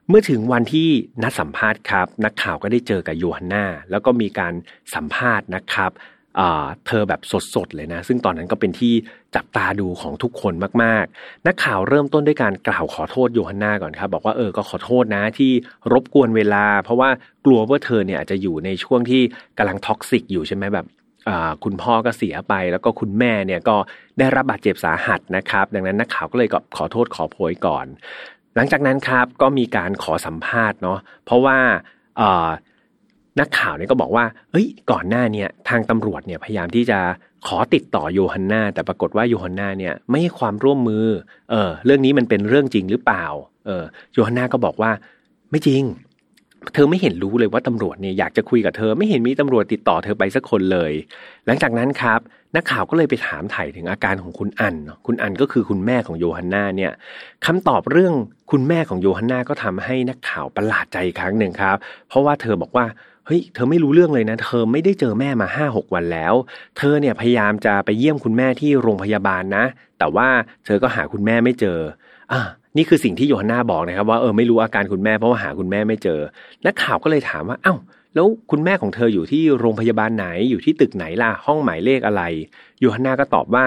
เมื่อถึงวันที่นัดสัมภาษณ์ครับ นักข่าวก็ได้เจอกับโยฮันนาแล้วก็มีการสัมภาษณ์นะครับ เธอแบบสดๆเลยนะ ซึ่งตอนนั้นก็เป็นที่จับตาดูของทุกคนมากๆ นักข่าวเริ่มต้นด้วยการกล่าวขอโทษโยฮันนาก่อนครับบอกว่าเออก็ขอโทษนะที่รบกวนเวลา เพราะว่ากลัวว่าเธอเนี่ยอาจจะอยู่ในช่วงที่กำลังท็อกซิกอยู่ใช่ไหมแบบคุณพ่อก็เสียไปแล้วก็คุณแม่เนี่ยก็ได้รับบาดเจ็บสาหัสนะครับ ดังนั้นนักข่าวก็เลยก็ขอโทษขอโพยก่อน หลังจากนั้นครับก็มีการขอสัมภาษณ์เนาะเพราะว่า นักข่าวเนี่ยก็บอกว่า เอ้ย ก่อนหน้าเนี่ยทางตำรวจเนี่ยพยายามที่จะขอติดต่อโยฮันนาแต่ปรากฏว่าโยฮันนาเนี่ยไม่ให้ความร่วมมือ เออ เรื่องนี้มันเป็นเรื่องจริงหรือเปล่า เออ โยฮันนาก็บอกว่าไม่จริง เธอไม่เห็นรู้เลยว่าตำรวจเนี่ยอยากจะคุยกับเธอ ไม่เห็นมีตำรวจติดต่อเธอไปสักคนเลย หลังจากนั้นครับนักข่าวก็เลยไปถามไถ่ถึงอาการของคุณอัน คุณอันก็คือคุณแม่ของโยฮันนาเนี่ยคำตอบเรื่องคุณแม่ของโยฮันนาก็ทำให้นักข่าวประหลาดใจครั้งหนึ่งครับ เพราะว่าเธอบอกว่า เฮ้ยเธอไม่รู้เรื่องเลยนะ เธอไม่ได้เจอแม่มาห้าหกวันแล้ว เธอเนี่ยพยายามจะไปเยี่ยมคุณแม่ที่โรงพยาบาลนะ แต่ว่าเธอก็หาคุณแม่ไม่เจออ่านี่คือสิ่งที่โยฮันนาบอกนะครับ ว่าเออไม่รู้อาการคุณแม่เพราะว่าหาคุณแม่ไม่เจอ นักข่าวก็เลยถามว่าเอ้าแล้วคุณแม่ของเธออยู่ที่โรงพยาบาลไหนอยู่ที่ตึกไหนล่ะห้องหมายเลขอะไรโยฮันนาก็ตอบว่า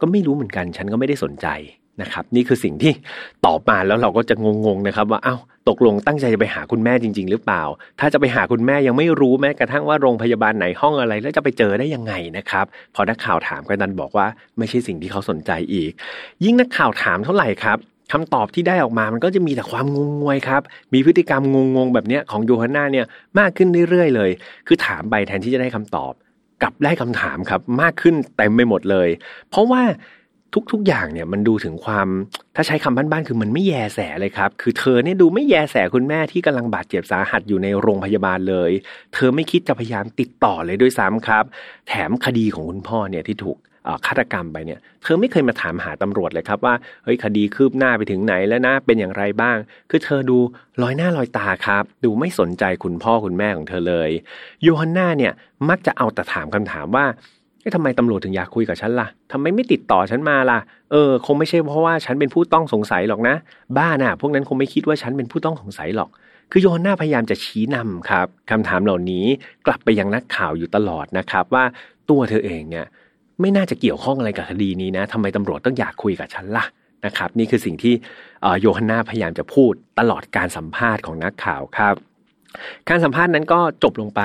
ก็ไม่รู้เหมือนกันฉันก็ไม่ได้สนใจนะครับ นี่คือสิ่งที่ตอบมาแล้วเราก็จะงงๆนะครับ ว่าเอา้า ตกลงตั้งใจจะไปหาคุณแม่จริง ๆ หรือเปล่า ถ้าจะไปหาคุณแม่ยังไม่รู้แม้กระทั่งว่าโรงพยาบาลไหนห้องอะไร แล้วจะไปเจอได้ยังไงนะครับ พอนักข่าวถามก็ดันบอกว่าไม่ใช่สิ่งที่เขาสนใจอีก ยิ่งนักข่าวถามเท่าไหร่ครับคำตอบที่ได้ออกมามันก็จะมีแต่ความงงงวยครับ มีพฤติกรรมงงๆแบบนี้ของโยฮันนาเนี่ยมากขึ้นเรื่อยๆเลย คือถามไปแทนที่จะได้คำตอบ กลับได้คำถามครับมากขึ้นเต็มไปหมดเลย เพราะว่า ทุก ๆ อย่างเนี่ยมันดูถึงความถ้าใช้คำบ้านๆคือมันไม่แยแสเลยครับ คือเธอเนี่ยดูไม่แยแสคุณแม่ที่กำลังบาดเจ็บสาหัสอยู่ในโรงพยาบาลเลย เธอไม่คิดจะพยายามติดต่อเลยด้วยซ้ำครับ แถมคดีของคุณพ่อเนี่ยที่ถูกฆาตกรรมไปเนี่ย เธอไม่เคยมาถามหาตำรวจเลยครับว่าเฮ้ยคดีคืบหน้าไปถึงไหนแล้วนะเป็นอย่างไรบ้าง คือเธอดูลอยหน้าลอยตาครับ ดูไม่สนใจคุณพ่อคุณแม่ของเธอเลยโยฮันนาเนี่ยมักจะเอาแต่ถามคำถามว่า ทำไมตำรวจถึงอยากคุยกับฉันล่ะทำไมไม่ติดต่อฉันมาล่ะ เออ คงไม่ใช่เพราะว่าฉันเป็นผู้ต้องสงสัยหรอกนะ บ้าน่ะ พวกนั้นคงไม่คิดว่าฉันเป็นผู้ต้องสงสัยหรอก คือโยนนาพยายามจะชี้นำครับคำถามเหล่านี้กลับไปยังนักข่าวอยู่ตลอดนะครับ ว่าตัวเธอเองเนี่ยไม่น่าจะเกี่ยวข้องอะไรกับคดีนี้นะทำไมตำรวจต้องอยากคุยกับฉันล่ะนะครับ นี่คือสิ่งที่โยฮันนาพยายามจะพูดตลอดการสัมภาษณ์ของนักข่าวครับ การสัมภาษณ์นั้นก็จบลงไป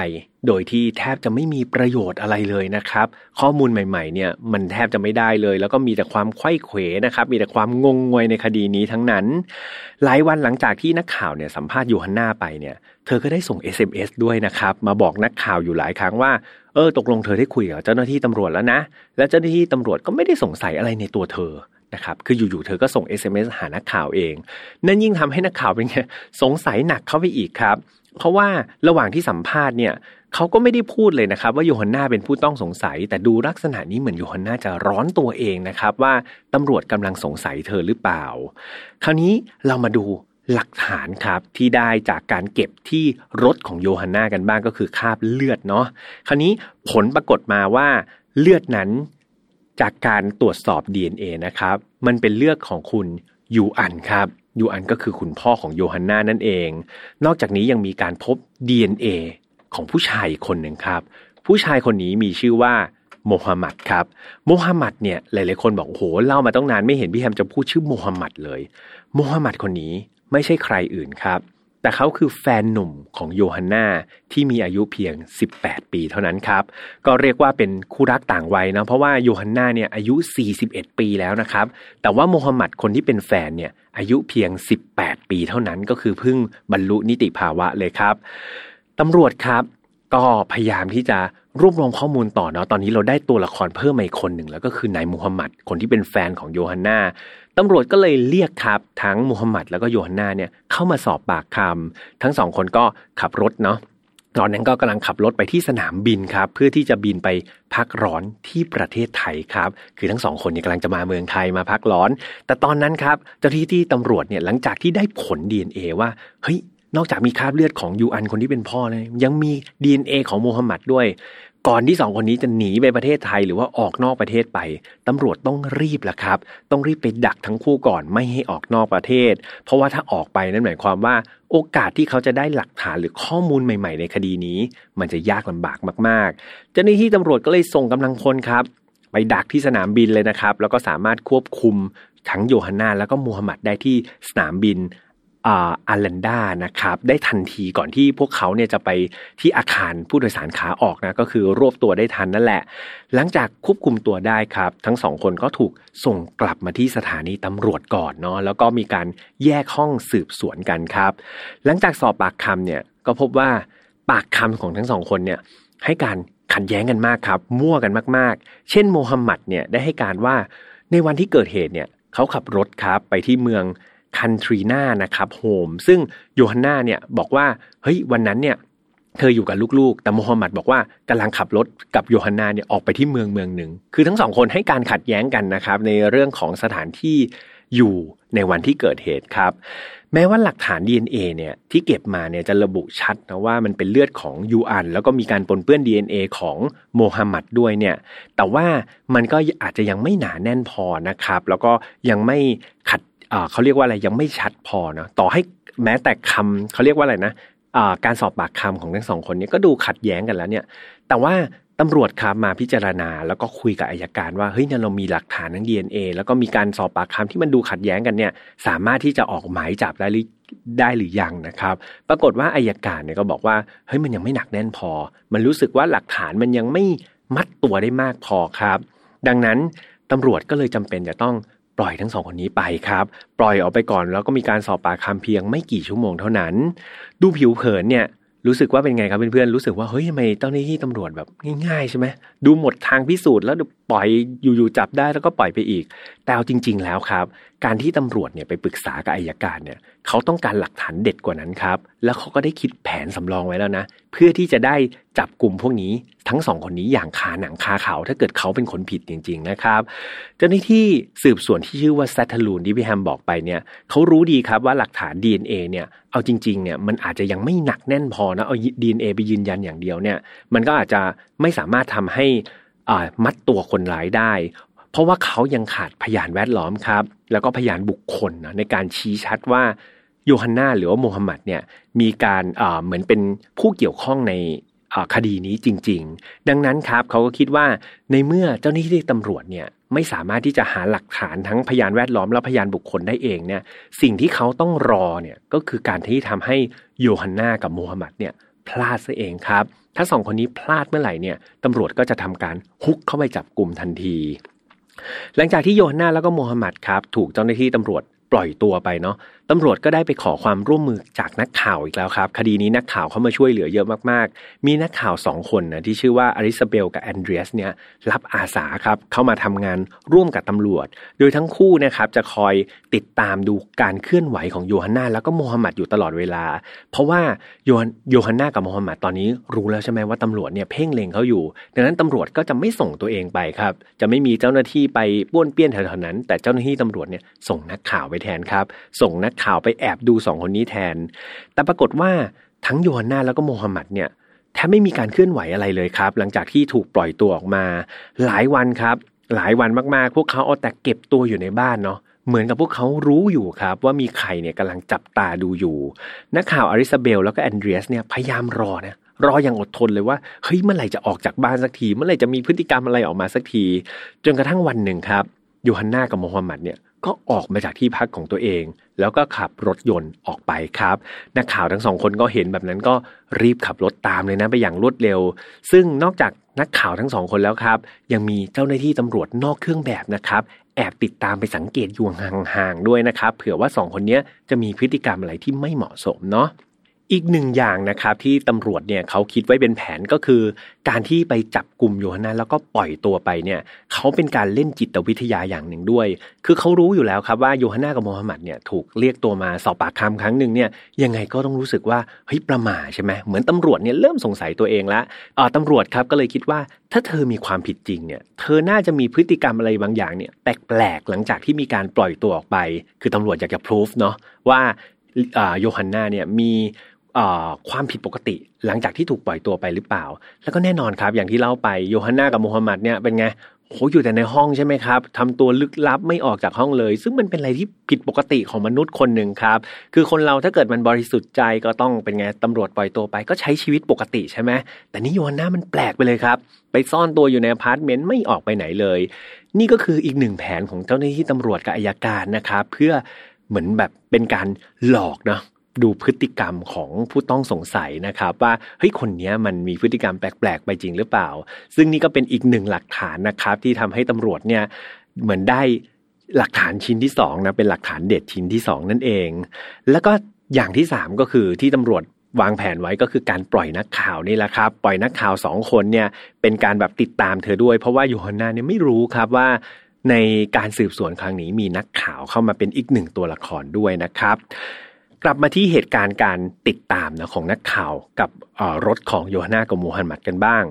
โดยที่แทบจะไม่มีประโยชน์อะไรเลยนะครับ ข้อมูลใหม่ๆเนี่ยมันแทบจะไม่ได้เลย แล้วก็มีแต่ความไข้เขวนะครับ มีแต่ความงงงวยในคดีนี้ทั้งนั้น หลายวันหลังจากที่นักข่าวเนี่ยสัมภาษณ์ยูฮันนาไปเนี่ยเธอก็ได้ส่ง SMS ด้วยนะครับ มาบอกนักข่าวอยู่หลายครั้งว่าเออตกลงเธอได้คุยกับเจ้าหน้าที่ตำรวจแล้วนะ และเจ้าหน้าที่ตำรวจก็ไม่ได้สงสัยอะไรในตัวเธอนะครับคืออยู่ๆเธอก็ส่ง SMS หานักข่าวเอง นั่นยิ่งทำให้นักข่าวเป็นไงสงสัยหนักเข้าไปอีกครับ เพราะว่าระหว่างที่สัมภาษณ์เนี่ย เขาก็ไม่ได้พูดเลยนะครับ ว่าโยฮันนาเป็นผู้ต้องสงสัย แต่ดูลักษณะนี้เหมือนโยฮันนาจะร้อนตัวเองนะครับ ว่าตำรวจกำลังสงสัยเธอหรือเปล่า คราวนี้เรามาดูหลักฐานครับที่ได้จากการเก็บที่รถของโยฮันนากันบ้างก็คือคราบเลือดเนาะคราวนี้ผลปรากฏมาว่าเลือดนั้นจากการตรวจสอบ DNA นะครับ มันเป็นเลือดของคุณยูอันครับยูอันก็คือคุณพ่อของโยฮันนานั่นเอง นอกจากนี้ยังมีการพบ DNA ของผู้ชายคนหนึ่งครับ ผู้ชายคนนี้มีชื่อว่าโมฮัมหมัดครับโมฮัมหมัดเนี่ยหลายๆคนบอกโอ้โหเล่ามาต้องนานไม่เห็นพี่แฮมจะพูดชื่อโมฮัมหมัดเลยโมฮัมหมัดคนนี้ไม่ใช่ใครอื่นครับ แต่เขาคือแฟนหนุ่มของโยฮันนาที่มีอายุเพียง 18 ปีเท่านั้นครับ ก็เรียกว่าเป็นคู่รักต่างวัยนะเพราะว่าโยฮันนาเนี่ยอายุ 41 ปีแล้วนะครับ แต่ว่าโมฮัมหมัดคนที่เป็นแฟนเนี่ยอายุเพียง 18 ปีเท่านั้นก็คือเพิ่งบรรลุนิติภาวะเลยครับ ตำรวจครับ ก็พยายามที่จะรวบรวมข้อมูลต่อเนาะตอนนี้เราได้ตัวละครเพิ่มมาอีกคนหนึ่งแล้วก็คือนายมูฮัมหมัดคนที่เป็นแฟนของโยฮันนาตำรวจก็เลยเรียกครับ ทั้งมูฮัมหมัดแล้วก็โยฮันนาเนี่ยเข้ามาสอบปากคำทั้งสองคนก็ขับรถเนาะตอนนั้นก็กำลังขับรถไปที่สนามบินครับ เพื่อที่จะบินไปพักร้อนที่ประเทศไทยครับ คือทั้งสองคนเนี่ยกำลังจะมาเมืองไทยมาพักร้อน แต่ตอนนั้นครับเจ้าหน้าที่ตำรวจเนี่ยหลังจากที่ได้ผล DNA ว่าเฮ้ย นอกจากมีคราบเลือดของยูอันคนที่เป็นพ่อเลยยังมี DNA ของโมฮัมหมัดด้วย ก่อนที่สองคนนี้จะหนีไปประเทศไทยหรือว่าออกนอกประเทศไปตำรวจต้องรีบละครับ ต้องรีบไปดักทั้งคู่ก่อนไม่ให้ออกนอกประเทศ เพราะว่าถ้าออกไปนั่นหมายความว่า โอกาสที่เขาจะได้หลักฐานหรือข้อมูลใหม่ ๆ ในคดีนี้ มันจะยากลำบากมากๆเจ้าหน้าที่ตำรวจก็เลยส่งกำลังพลครับ ไปดักที่สนามบินเลยนะครับ แล้วก็สามารถควบคุมทั้งโยฮันนาแล้วก็มูฮัมหมัดได้ที่สนามบิน อาร์แลนดานะครับได้ทันทีก่อนที่พวกเขาเนี่ยจะไปที่อาคารผู้โดยสารขาออกนะก็คือรวบตัวได้ทันนั่นแหละ หลังจากควบคุมตัวได้ครับ ทั้งสองคนก็ถูกส่งกลับมาที่สถานีตำรวจก่อนเนาะแล้วก็มีการแยกห้องสืบสวนกันครับ หลังจากสอบปากคำเนี่ยก็พบว่าปากคำของทั้งสองคนเนี่ยให้การขัดแย้งกันมากครับ มั่วกันมากๆ เช่นโมฮัมหมัดเนี่ยได้ให้การว่าในวันที่เกิดเหตุเนี่ยเขาขับรถครับไปที่เมือง คันทรีนานะครับโฮมซึ่งโยฮันนาเนี่ยบอกว่าเฮ้ยวันนั้นเนี่ยเธออยู่กับลูกๆ แต่โมฮัมหมัดบอกว่ากำลังขับรถกับโยฮันนาเนี่ยออกไปที่เมืองเมืองหนึ่ง คือทั้งสองคนให้การขัดแย้งกันนะครับ ในเรื่องของสถานที่อยู่ในวันที่เกิดเหตุครับ แม้ว่าหลักฐาน DNA เนี่ยที่เก็บมาเนี่ยจะระบุชัดนะว่ามันเป็นเลือดของยูอัน แล้วก็มีการปนเปื้อน DNA ของโมฮัมหมัดด้วยเนี่ยแต่ว่ามันก็อาจจะยังไม่หนาแน่นพอนะครับ แล้วก็ยังไม่ขัด เขาเรียกว่าอะไรยังไม่ชัดพอนะต่อให้แม้แต่คำเขาเรียกว่าอะไรนะการสอบปากคำของทั้งสองคนนี้ก็ดูขัดแย้งกันแล้วเนี่ย แต่ว่าตำรวจครับมาพิจารณา แล้วก็คุยกับอายการว่าเฮ้ยเนี่ยเรามีหลักฐานทั้ง DNA แล้วก็มีการสอบปากคำที่มันดูขัดแย้งกันเนี่ย สามารถที่จะออกหมายจับได้หรือได้หรือยังนะครับ ปรากฏว่าอายการเนี่ยก็บอกว่าเฮ้ยมันยังไม่หนักแน่นพอ มันรู้สึกว่าหลักฐานมันยังไม่มัดตัวได้มากพอครับ ดังนั้นตำรวจก็เลยจำเป็นจะต้อง ปล่อยทั้งสองคนนี้ไปครับ ปล่อยออกไปก่อนแล้วก็มีการสอบปากคำเพียงไม่กี่ชั่วโมงเท่านั้น ดูผิวเผินเนี่ยรู้สึกว่าเป็นไงครับเพื่อนๆรู้สึกว่าเฮ้ยทำไมเจ้าหน้าที่ตำรวจแบบง่ายๆใช่ไหมดูหมดทางพิสูจน์แล้ว ปล่อยอยู่ๆจับได้แล้วก็ปล่อยไปอีก แต่เอาจริง ๆ แล้วครับ การที่ตำรวจเนี่ยไปปรึกษากับอายการเนี่ยเขาต้องการหลักฐานเด็ดกว่านั้นครับ แล้วเขาก็ได้คิดแผนสำรองไว้แล้วนะ เพื่อที่จะได้จับกลุ่มพวกนี้ทั้งสองคนนี้อย่างคาหนังคาเขา ถ้าเกิดเขาเป็นคนผิดจริง ๆ นะครับ เจ้าหน้าที่สืบสวนที่ชื่อว่าแซทลูนที่พี่แฮมบอกไปเนี่ยเขารู้ดีครับว่าหลักฐาน DNA เนี่ยเอาจริงๆเนี่ยมันอาจจะยังไม่หนักแน่นพอนะเอา DNA ไปยืนยันอย่างเดียวเนี่ยมันก็อาจจะไม่สามารถทำให้ มัดตัวคนร้ายได้ เพราะว่าเขายังขาดพยานแวดล้อมครับ แล้วก็พยานบุคคลนะในการชี้ชัดว่าโยฮันนาหรือว่าโมฮัมหมัดเนี่ยมีการเหมือนเป็นผู้เกี่ยวข้องในคดีนี้จริง ๆ ดังนั้นครับเขาก็คิดว่าในเมื่อเจ้าหน้าที่ตำรวจเนี่ยไม่สามารถที่จะหาหลักฐานทั้งพยานแวดล้อมและพยานบุคคลได้เองเนี่ยสิ่งที่เขาต้องรอเนี่ยก็คือการที่ทำให้โยฮันนากับโมฮัมหมัดเนี่ยพลาดซะเองครับ ถ้าสองคนนี้พลาดเมื่อไหร่เนี่ยตำรวจก็จะทำการฮุกเข้าไปจับกลุ่มทันที หลังจากที่โยฮันนาแล้วก็โมฮัมหมัดครับ ถูกเจ้าหน้าที่ตำรวจปล่อยตัวไปเนาะ ตำรวจก็ได้ไปขอความร่วมมือจากนักข่าวอีกแล้วครับ คดีนี้นักข่าวเข้ามาช่วยเหลือเยอะมากๆ มีนักข่าวสองคนนะที่ชื่อว่าอลิซาเบลกับแอนเดรียสเนี่ยรับอาสาครับเข้ามาทำงานร่วมกับตำรวจ โดยทั้งคู่นะครับจะคอยติดตามดูการเคลื่อนไหวของโยฮันนาแล้วก็โมฮัมหมัดอยู่ตลอดเวลา เพราะว่าโยโยฮันนากับโมฮัมหมัดตอนนี้รู้แล้วใช่ไหมว่าตำรวจเนี่ยเพ่งเล็งเขาอยู่ ดังนั้นตำรวจก็จะไม่ส่งตัวเองไปครับ จะไม่มีเจ้าหน้าที่ไปป้วนเปี้ยนแถวๆนั้น แต่เจ้าหน้าที่ตำรวจเนี่ยส่งนักข่าวไปแทนครับ ส่งนักข่าวไปแอบดูสองคนนี้แทน แต่ปรากฏว่าทั้งโยฮันนาแล้วก็โมฮัมหมัดเนี่ยแทบไม่มีการเคลื่อนไหวอะไรเลยครับ หลังจากที่ถูกปล่อยตัวออกมา หลายวันครับ หลายวันมากๆ พวกเขาเอาแต่เก็บตัวอยู่ในบ้านเนาะเหมือนกับพวกเขารู้อยู่ครับ ว่ามีใครเนี่ยกำลังจับตาดูอยู่นักข่าวอาริซาเบล แล้วก็แอนเดรียสเนี่ยพยายามรอนะรออย่างอดทนเลยว่าเฮ้ยเมื่อไหร่จะออกจากบ้านสักที เมื่อไหร่จะมีพฤติกรรมอะไรออกมาสักที จนกระทั่งวันหนึ่งครับโยฮันนากับโมฮัมหมัดเนี่ย ก็ออกมาจากที่พักของตัวเอง แล้วก็ขับรถยนต์ออกไปครับนักข่าวทั้งสองคนก็เห็นแบบนั้นก็รีบขับรถตามเลยนะไปอย่างรวดเร็ว ซึ่งนอกจากนักข่าวทั้งสองคนแล้วครับ ยังมีเจ้าหน้าที่ตำรวจนอกเครื่องแบบนะครับ แอบติดตามไปสังเกตอยู่ห่างๆด้วยนะครับ เผื่อว่าสองคนนี้จะมีพฤติกรรมอะไรที่ไม่เหมาะสมเนาะ อีกหนึ่งอย่างนะครับที่ตำรวจเนี่ยเขาคิดไว้เป็นแผนก็คือ การที่ไปจับกลุ่มโยฮันนาแล้วก็ปล่อยตัวไปเนี่ยเขาเป็นการเล่นจิตวิทยาอย่างหนึ่งด้วย คือเขารู้อยู่แล้วครับว่าโยฮันนากับโมฮัมหมัดเนี่ยถูกเรียกตัวมาสอบปากคำครั้งหนึ่งเนี่ยยังไงก็ต้องรู้สึกว่าเฮ้ยประมาใช่ไหมเหมือนตำรวจเนี่ยเริ่มสงสัยตัวเองล้วอ่าตำรวจครับก็เลยคิดว่าถ้าเธอมีความผิดจริงเนี่ยเธอน่าจะมีพฤติกรรมอะไรบางอย่างเนี่ยแปลกๆหลังจากที่มีการปล่อยตัวออกไป คือตำรวจอยากจะพิสูจเนาะว่าโยฮันนาเนี่ยมี ความผิดปกติ หลังจากที่ถูกปล่อยตัวไปหรือเปล่า แล้วก็แน่นอนครับ อย่างที่เล่าไปโยฮันนากับมูฮัมหมัดเนี่ยเป็นไงโหอยู่แต่ในห้องใช่ไหมครับทำตัวลึกลับไม่ออกจากห้องเลย ซึ่งมันเป็นอะไรที่ผิดปกติของมนุษย์คนหนึ่งครับ คือคนเราถ้าเกิดมันบริสุทธิ์ใจก็ต้องเป็นไงตำรวจปล่อยตัวไปก็ใช้ชีวิตปกติใช่ไหมแต่นี่โยฮันนามันแปลกไปเลยครับ ไปซ่อนตัวอยู่ในอพาร์ตเมนต์ไม่ออกไปไหนเลย นี่ก็คืออีกหนึ่งแผนของเจ้าหน้าที่ตำรวจกับอายการนะครับเพื่อเหมือนแบบเป็นการหลอกเนาะ ดูพฤติกรรมของผู้ต้องสงสัยนะครับ ว่าเฮ้ยคนนี้มันมีพฤติกรรมแปลกๆ ไปจริงหรือเปล่า ซึ่งนี่ก็เป็นอีกหนึ่งหลักฐานนะครับ ที่ทำให้ตำรวจเนี่ยเหมือนได้หลักฐานชิ้นที่สองนะเป็นหลักฐานเด็ดชิ้นที่สองนั่นเอง แล้วก็อย่างที่สามก็คือที่ตำรวจวางแผนไว้ก็คือการปล่อยนักข่าวนี่แหละครับ ปล่อยนักข่าวสองคนเนี่ยเป็นการแบบติดตามเธอด้วย เพราะว่ายูฮันนาเนี่ยไม่รู้ครับว่า ในการสืบสวนครั้งนี้มีนักข่าวเข้ามาเป็นอีกหนึ่งตัวละครด้วยนะครับ กลับมาที่เหตุการณ์การติดตามนะของนักข่าวกับรถของโยฮันากับมูฮัมหมัดกันบ้าง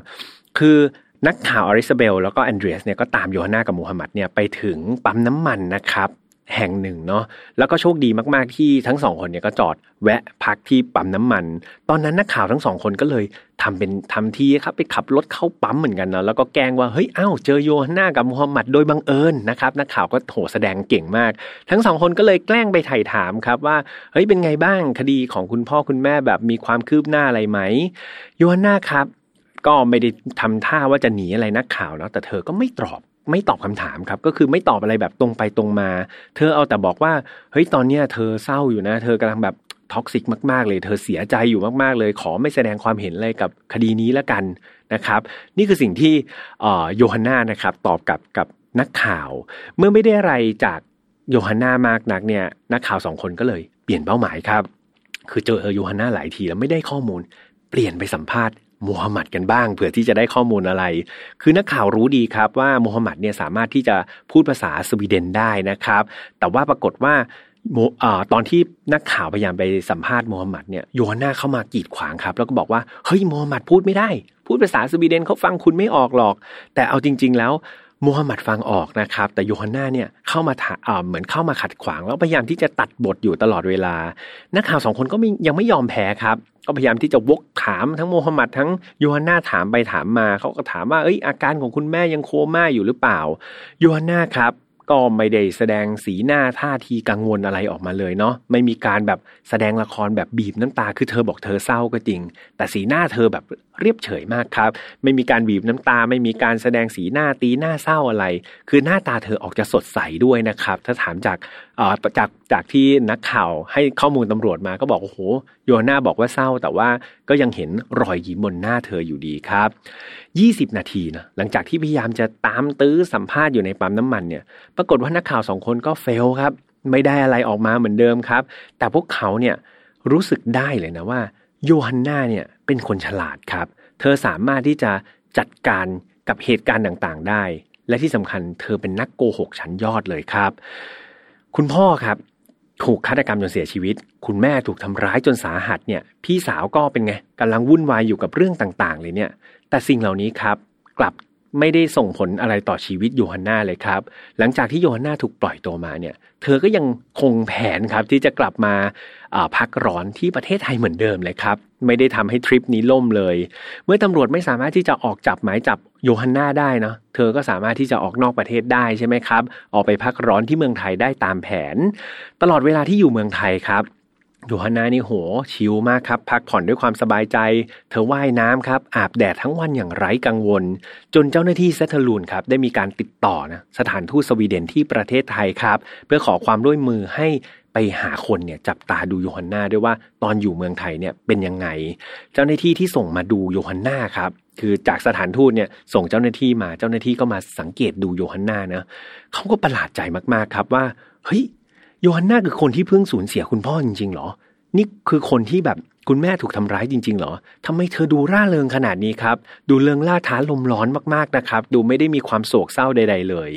คือนักข่าวอาริซาเบล แล้วก็แอนเดรียสเนี่ยก็ตามโยฮันนากับมูฮัมหมัดเนี่ยไปถึงปั๊มน้ำมันนะครับ แห่งหนึ่งเนาะแล้วก็โชคดีมาก ๆ ที่ทั้งสองคนเนี่ยก็จอดแวะพักที่ปั๊มน้ำมัน ตอนนั้นนักข่าวทั้งสองคนก็เลยทำเป็นทำทีครับไปขับรถเข้าปั๊มเหมือนกันเนาะแล้วก็แกล้งว่าเฮ้ยอ้าวเจอโยฮันนากับมูฮัมหมัดโดยบังเอิญนะครับนักข่าวก็โหแสดงเก่งมาก ทั้งสองคนก็เลยแกล้งไปไถ่ถามครับว่าเฮ้ยเป็นไงบ้างคดีของคุณพ่อคุณแม่แบบมีความคืบหน้าอะไรไหมโยฮันนาครับก็ไม่ได้ทำท่าว่าจะหนีอะไรนักข่าวแล้วแต่เธอก็ไม่ตอบ ไม่ตอบคำถามครับ ก็คือไม่ตอบอะไรแบบตรงไปตรงมา เธอเอาแต่บอกว่าเฮ้ยตอนเนี้ยเธอเศร้าอยู่นะ เธอกำลังแบบ toxic มาก ๆ เลยเธอเสียใจอยู่มาก ๆ เลย ขอไม่แสดงความเห็นอะไรกับคดีนี้แล้วกันนะครับ นี่คือสิ่งที่โยฮันนานะครับ ตอบกับกับนักข่าว เมื่อไม่ได้อะไรจากโยฮันนามากนักเนี่ย นักข่าวสองคนก็เลยเปลี่ยนเป้าหมายครับ คือเจอโยฮันนาหลายทีแล้วไม่ได้ข้อมูล เปลี่ยนไปสัมภาษณ์ มูฮัมหมัดกันบ้างเผื่อที่จะได้ข้อมูลอะไร คือนักข่าวรู้ดีครับว่ามูฮัมหมัดเนี่ยสามารถที่จะพูดภาษาสวีเดนได้นะครับ แต่ว่าปรากฏว่าตอนที่นักข่าวพยายามไปสัมภาษณ์มูฮัมหมัดเนี่ยโยนหนนาเข้ามากีดขวางครับ แล้วก็บอกว่าเฮ้ยมูฮัมหมัดพูดไม่ได้ พูดภาษาสวีเดนเขาฟังคุณไม่ออกหรอก แต่เอาจริง ๆ แล้ว มูฮัมหมัดฟังออกนะครับ แต่โยฮันนาเนี่ยเข้ามาเหมือนเข้ามาขัดขวาง แล้วพยายามที่จะตัดบทอยู่ตลอดเวลา นักข่าวสองคนก็ยังไม่ยอมแพ้ครับก็พยายามที่จะวกถามทั้งโมฮัมหมัดทั้งโยฮันนาถามไปถามมาเขาก็ถามว่าเอ้ยอาการของคุณแม่ยังโคม่าอยู่หรือเปล่าโยฮันนาครับ ก็ไม่ได้แสดงสีหน้าท่าทีกังวลอะไรออกมาเลยเนาะไม่มีการแบบแสดงละครแบบบีบน้ำตาคือเธอบอกเธอเศร้าก็จริง แต่สีหน้าเธอแบบเรียบเฉยมากครับ ไม่มีการบีบน้ำตา ไม่มีการแสดงสีหน้าตีหน้าเศร้าอะไร คือหน้าตาเธอออกจะสดใสด้วยนะครับ ถ้าถามจากจากจากที่นักข่าวให้ข้อมูลตำรวจมาก็บอกโอ้โหโยน่าบอกว่าเศร้า แต่ว่าก็ยังเห็นรอยยิ้มบนหน้าเธออยู่ดีครับ 20นาทีนะหลังจากที่พยายามจะตามตื้อสัมภาษณ์อยู่ในปั๊มน้ำมันเนี่ย ปรากฏว่านักข่าวสองคนก็เฟลครับ ไม่ได้อะไรออกมาเหมือนเดิมครับ แต่พวกเขาเนี่ยรู้สึกได้เลยนะว่า โยฮันนาเนี่ยเป็นคนฉลาดครับ เธอสามารถที่จะจัดการกับเหตุการณ์ต่างๆ ได้ และที่สำคัญเธอเป็นนักโกหกชั้นยอดเลยครับ คุณพ่อครับถูกฆาตกรรมจนเสียชีวิต คุณแม่ถูกทำร้ายจนสาหัสเนี่ย พี่สาวก็เป็นไงกำลังวุ่นวายอยู่กับเรื่องต่างๆ เลยเนี่ย แต่สิ่งเหล่านี้ครับ กลับไม่ได้ส่งผลอะไรต่อชีวิตโยฮันนาเลยครับ หลังจากที่โยฮันนาถูกปล่อยตัวมาเนี่ย เธอก็ยังคงแผนครับที่จะกลับมาพักร้อนที่ประเทศไทยเหมือนเดิมเลยครับ ไม่ได้ทำให้ทริปนี้ล่มเลย เมื่อตำรวจไม่สามารถที่จะออกจับหมายจับโยฮันนาได้เนาะ เธอก็สามารถที่จะออกนอกประเทศได้ใช่ไหมครับ ออกไปพักร้อนที่เมืองไทยได้ตามแผน ตลอดเวลาที่อยู่เมืองไทยครับ โยฮันนานี่โหชิลมากครับ พักผ่อนด้วยความสบายใจ เธอว่ายน้ำครับ อาบแดดทั้งวันอย่างไร้กังวล จนเจ้าหน้าที่เซทลูนครับ ได้มีการติดต่อนะสถานทูตสวีเดนที่ประเทศไทยครับ เพื่อขอความร่วมมือให้ไปหาคนเนี่ยจับตาดูโยฮันนาด้วยว่าตอนอยู่เมืองไทยเนี่ยเป็นยังไง เจ้าหน้าที่ที่ส่งมาดูโยฮันนาครับคือจากสถานทูตเนี่ยส่งเจ้าหน้าที่มาเจ้าหน้าที่ก็มาสังเกตดูโยฮันนานะเขาก็ประหลาดใจมากๆครับว่าเฮ้ย โยฮันนาคือคนที่เพิ่งสูญเสียคุณพ่อจริงๆหรอ นี่คือคนที่แบบคุณแม่ถูกทำร้ายจริงๆเหรอทำไมเธอดูร่าเริงขนาดนี้ครับ ดูเริงล่าท้าลมร้อนมากๆนะครับ ดูไม่ได้มีความโศกเศร้าใด ๆ เลย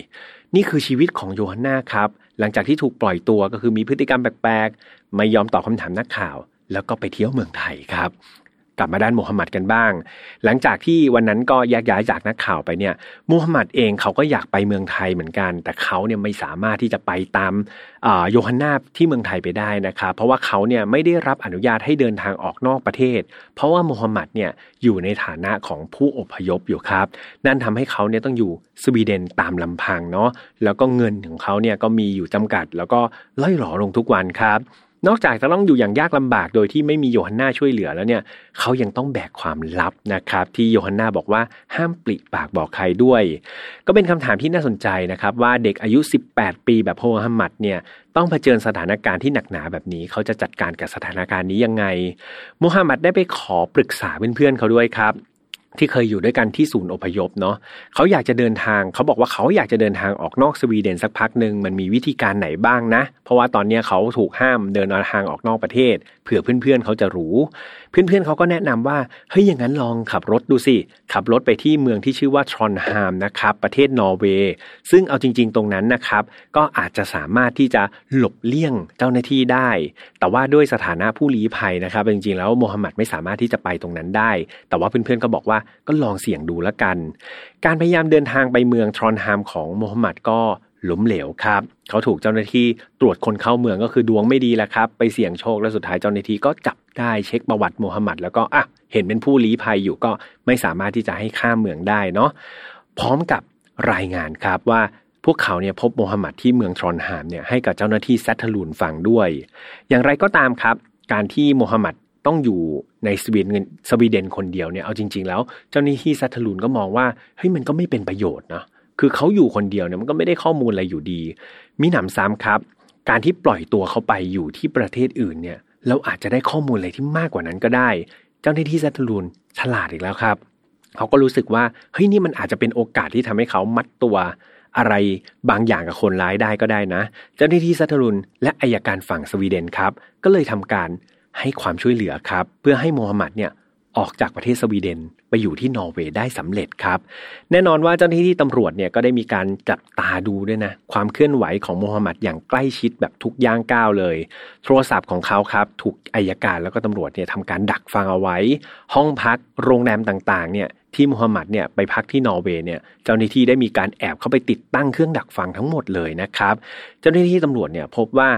นี่คือชีวิตของโยฮันนาครับ หลังจากที่ถูกปล่อยตัวก็คือมีพฤติกรรมแปลกๆ ไม่ยอมตอบคาถามนักข่าว แล้วก็ไปเที่ยวเมืองไทยครับ กลับมาด้านมูฮัมหมัดกันบ้าง หลังจากที่วันนั้นก็แยกย้ายจากนักข่าวไปเนี่ยมูฮัมหมัดเองเขาก็อยากไปเมืองไทยเหมือนกัน แต่เขาเนี่ยไม่สามารถที่จะไปตามโยฮันนาที่เมืองไทยไปได้นะครับเพราะว่าเขาเนี่ยไม่ได้รับอนุญาตให้เดินทางออกนอกประเทศ เพราะว่ามูฮัมหมัดเนี่ยอยู่ในฐานะของผู้อพยพอยู่ครับ นั่นทำให้เขาเนี่ยต้องอยู่สวีเดนตามลำพังเนาะแล้วก็เงินของเขาเนี่ยก็มีอยู่จำกัด แล้วก็ล่อยหลอลงทุกวันครับ นอกจากจะต้องอยู่อย่างยากลำบากโดยที่ไม่มีโยฮันนาช่วยเหลือแล้วเนี่ยเขายังต้องแบกความลับนะครับ ที่โยฮันนาบอกว่าห้ามปลิปากบอกใครด้วย ก็เป็นคำถามที่น่าสนใจนะครับ ว่าเด็กอายุ 18 ปีแบบโฮฮัมมัดเนี่ยต้องเผชิญสถานการณ์ที่หนักหนาแบบนี้ เขาจะจัดการกับสถานการณ์นี้ยังไงโมฮัมหมัดได้ไปขอปรึกษาเพื่อนๆเขาด้วยครับ ที่เคยอยู่ด้วยกันที่ศูนย์อพยพเนาะเขาอยากจะเดินทางเขาบอกว่าเขาอยากจะเดินทางออกนอกสวีเดนสักพักหนึ่งมันมีวิธีการไหนบ้างนะ เพราะว่าตอนนี้เขาถูกห้ามเดินทางออกนอกประเทศ เผื่อเพื่อนๆเขาจะรู้ เพื่อนๆเขาก็แนะนำว่าเฮ้ยอย่างนั้นลองขับรถดูสิ ขับรถไปที่เมืองที่ชื่อว่าทรอนฮามนะครับ ประเทศนอร์เวย์ ซึ่งเอาจริง ๆ ตรงนั้นนะครับ ก็อาจจะสามารถที่จะหลบเลี่ยงเจ้าหน้าที่ได้ แต่ว่าด้วยสถานะผู้ลี้ภัยนะครับ จริงๆ แล้วโมฮัมหมัดไม่สามารถที่จะไปตรงนั้นได้ แต่ว่าเพื่อนๆก็บอกว่าก็ลองเสี่ยงดูแล้วกัน การพยายามเดินทางไปเมืองทรอนฮามของโมฮัมหมัดก็ หล้มเหลวครับเขาถูกเจ้าหน้าที่ตรวจคนเข้าเมืองก็คือดวงไม่ดีแล้วครับ ไปเสี่ยงโชคและสุดท้ายเจ้าหน้าที่ก็จับได้เช็คประวัติโมฮัมหมัดแล้วก็อะเห็นเป็นผู้ลี้ภัยอยู่ก็ไม่สามารถที่จะให้ข้ามเมืองได้เนาะพร้อมกับรายงานครับว่าพวกเขาเนี่ยพบโมฮัมหมัดที่เมืองทรอนฮามเนี่ยให้กับเจ้าหน้าที่แซทลูนฟังด้วย อย่างไรก็ตามครับ การที่โมฮัมหมัดต้องอยู่ในสวีเดนสวีเดนคนเดียวเนี่ยเอาจริง ๆ แล้วเจ้าหน้าที่ซัตลูนก็มองว่าเฮ้ยมันก็ไม่เป็นประโยชน์นะ คือเขาอยู่คนเดียวเนี่ยมันก็ไม่ได้ข้อมูลอะไรอยู่ดี มีหนำซ้ำครับ การที่ปล่อยตัวเขาไปอยู่ที่ประเทศอื่นเนี่ยเราอาจจะได้ข้อมูลอะไรที่มากกว่านั้นก็ได้ เจ้าหน้าที่ซัตลูนฉลาดอีกแล้วครับเขาก็รู้สึกว่าเฮ้ยนี่มันอาจจะเป็นโอกาสที่ทำให้เขามัดตัวอะไรบางอย่างกับคนร้ายได้ก็ได้นะ เจ้าหน้าที่ซัตลูนและอายการฝั่งสวีเดนครับ ก็เลยทำการให้ความช่วยเหลือครับ เพื่อให้โมฮัมหมัดเนี่ย ออกจากประเทศสวีเดนไปอยู่ที่นอร์เวย์ได้สำเร็จครับ แน่นอนว่าเจ้าหน้าที่ตำรวจเนี่ยก็ได้มีการจับตาดูด้วยนะความเคลื่อนไหวของโมฮัมหมัดอย่างใกล้ชิดแบบทุกย่างก้าวเลย โทรศัพท์ของเขาครับ ถูกอายการแล้วก็ตำรวจเนี่ยทำการดักฟังเอาไว้ ห้องพักโรงแรมต่างๆ เนี่ยที่มูฮัมหมัดเนี่ยไปพักที่นอร์เวย์เนี่ยเจ้าหน้าที่ได้มีการแอบเข้าไปติดตั้งเครื่องดักฟังทั้งหมดเลยนะครับ เจ้าหน้าที่ตำรวจเนี่ยพบว่า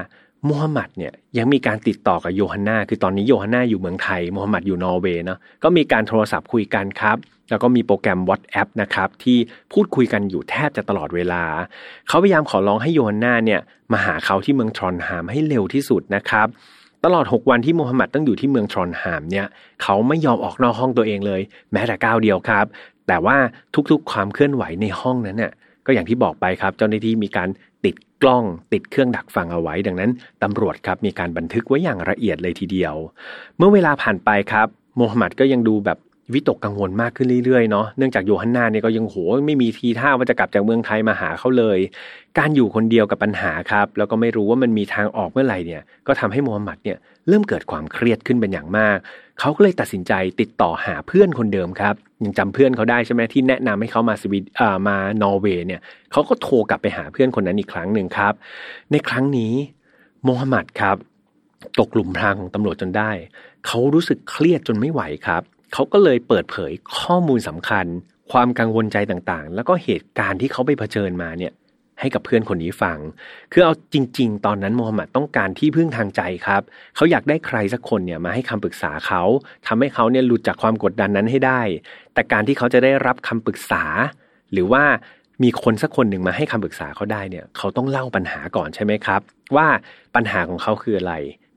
มูฮัมหมัดเนี่ยยังมีการติดต่อกับโยฮันนาคือตอนนี้โยฮันนาอยู่เมืองไทยมูฮัมหมัดอยู่นอร์เวย์เนาะก็มีการโทรศัพท์คุยกันครับ แล้วก็มีโปรแกรม WhatsApp นะครับที่พูดคุยกันอยู่แทบจะตลอดเวลา เขาพยายามขอร้องให้โยฮันนาเนี่ยมาหาเขาที่เมืองทรอนฮามให้เร็วที่สุดนะครับ ตลอด 6 วันที่มูฮัมหมัดต้องอยู่ที่เมืองทรอนฮามเนี่ยเขาไม่ยอมออกนอกห้องตัวเองเลย แม้แต่ก้าวเดียวครับ แต่ว่าทุกๆความเคลื่อนไหวในห้องนั้นเนี่ยก็อย่างที่บอกไปครับ เจ้าหน้าที่มีการ กล้องติดเครื่องดักฟังเอาไว้ ดังนั้นตำรวจครับมีการบันทึกไว้อย่างละเอียดเลยทีเดียว เมื่อเวลาผ่านไปครับโมฮัมหมัดก็ยังดูแบบวิตกกังวลมากขึ้นเรื่อยๆเนาะเนื่องจากโยฮันนาเนี่ยก็ยังโหไม่มีทีท่าว่าจะกลับจากเมืองไทยมาหาเขาเลย การอยู่คนเดียวกับปัญหาครับ แล้วก็ไม่รู้ว่ามันมีทางออกเมื่อไหร่เนี่ย ก็ทำให้โมฮัมหมัดเนี่ยเริ่มเกิดความเครียดขึ้นเป็นอย่างมาก เขาก็เลยตัดสินใจติดต่อหาเพื่อนคนเดิมครับ ยังจำเพื่อนเขาได้ใช่ไหมที่แนะนำให้เขามาสวีดอ่ามานอร์เวย์เนี่ยเขาก็โทรกลับไปหาเพื่อนคนนั้นอีกครั้งหนึ่งครับ ในครั้งนี้โมฮัมหมัดครับ ตกหลุมพรางของตำรวจจนได้ เขารู้สึกเครียดจนไม่ไหวครับเขาก็เลยเปิดเผยข้อมูลสำคัญ ความกังวลใจต่างๆ แล้วก็เหตุการณ์ที่เขาไปเผชิญมาเนี่ย ให้กับเพื่อนคนนี้ฟัง คือเอาจริง ๆ ตอนนั้นโมฮัมหมัดต้องการที่พึ่งทางใจครับ เขาอยากได้ใครสักคนเนี่ยมาให้คำปรึกษาเขาทำให้เขาเนี่ยหลุดจากความกดดันนั้นให้ได้ แต่การที่เขาจะได้รับคำปรึกษา หรือว่ามีคนสักคนหนึ่งมาให้คำปรึกษาเขาได้เนี่ย เขาต้องเล่าปัญหาก่อนใช่ไหมครับ ว่าปัญหาของเขาคืออะไร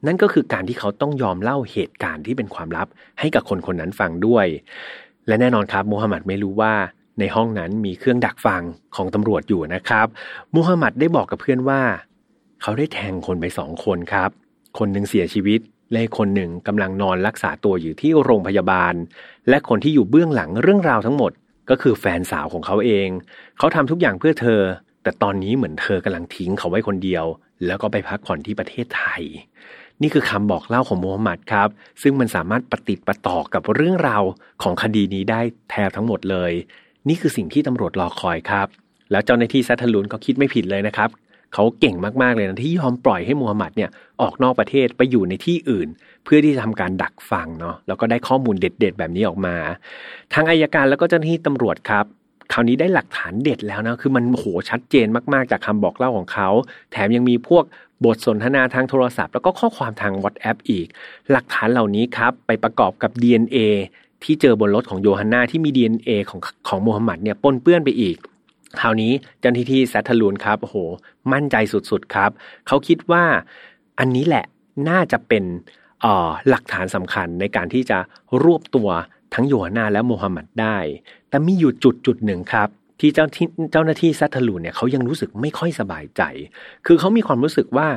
นั่นก็คือการที่เขาต้องยอมเล่าเหตุการณ์ที่เป็นความลับให้กับคนคนนั้นฟังด้วย และแน่นอนครับมูฮัมหมัดไม่รู้ว่า ในห้องนั้นมีเครื่องดักฟังของตำรวจอยู่นะครับ มูฮัมหมัดได้บอกกับเพื่อนว่า เขาได้แทงคนไปสองคนครับ คนหนึ่งเสียชีวิตและคนหนึ่งกำลังนอนรักษาตัวอยู่ที่โรงพยาบาล และคนที่อยู่เบื้องหลังเรื่องราวทั้งหมด ก็คือแฟนสาวของเขาเอง เขาทำทุกอย่างเพื่อเธอ แต่ตอนนี้เหมือนเธอกำลังทิ้งเขาไว้คนเดียว แล้วก็ไปพักผ่อนที่ประเทศไทย นี่คือคำบอกเล่าของโมฮัมหมัดครับ ซึ่งมันสามารถปฏิติดประต่อกับเรื่องราวของคดีนี้ได้แทบทั้งหมดเลย นี่คือสิ่งที่ตำรวจรอคอยครับ แล้วเจ้าหน้าที่ซัตทลุนก็คิดไม่ผิดเลยนะครับเขาเก่งมาก ๆ เลยนะที่ยอมปล่อยให้มูฮัมหมัดเนี่ยออกนอกประเทศไปอยู่ในที่อื่น เพื่อที่จะทำการดักฟังเนาะแล้วก็ได้ข้อมูลเด็ด ๆ แบบนี้ออกมาทางอายการแล้วก็เจ้าหน้าที่ตำรวจครับคราวนี้ได้หลักฐานเด็ดแล้วนะคือมันโหชัดเจนมากๆจากคำบอกเล่าของเขา แถมยังมีพวกบทสนทนาทางโทรศัพท์ แล้วก็ข้อความทาง WhatsApp อีก หลักฐานเหล่านี้ครับ ไปประกอบกับ DNA ที่เจอบนรถของโยฮันนาที่มี DNA ของของโมฮัมหมัดเนี่ยปนเปื้อนไปอีกคราวนี้เจ้าหน้าที่แซทลูนครับโอ้โหมั่นใจสุดๆครับ เขาคิดว่าอันนี้แหละน่าจะเป็นหลักฐานสำคัญในการที่จะรวบตัวทั้งโยฮันนาและโมฮัมหมัดได้ แต่มีอยู่จุดจุดหนึ่งครับ ที่เจ้าที่เจ้าหน้าที่ซัตทลูนเนี่ยเขายังรู้สึกไม่ค่อยสบายใจ คือเขามีความรู้สึกว่า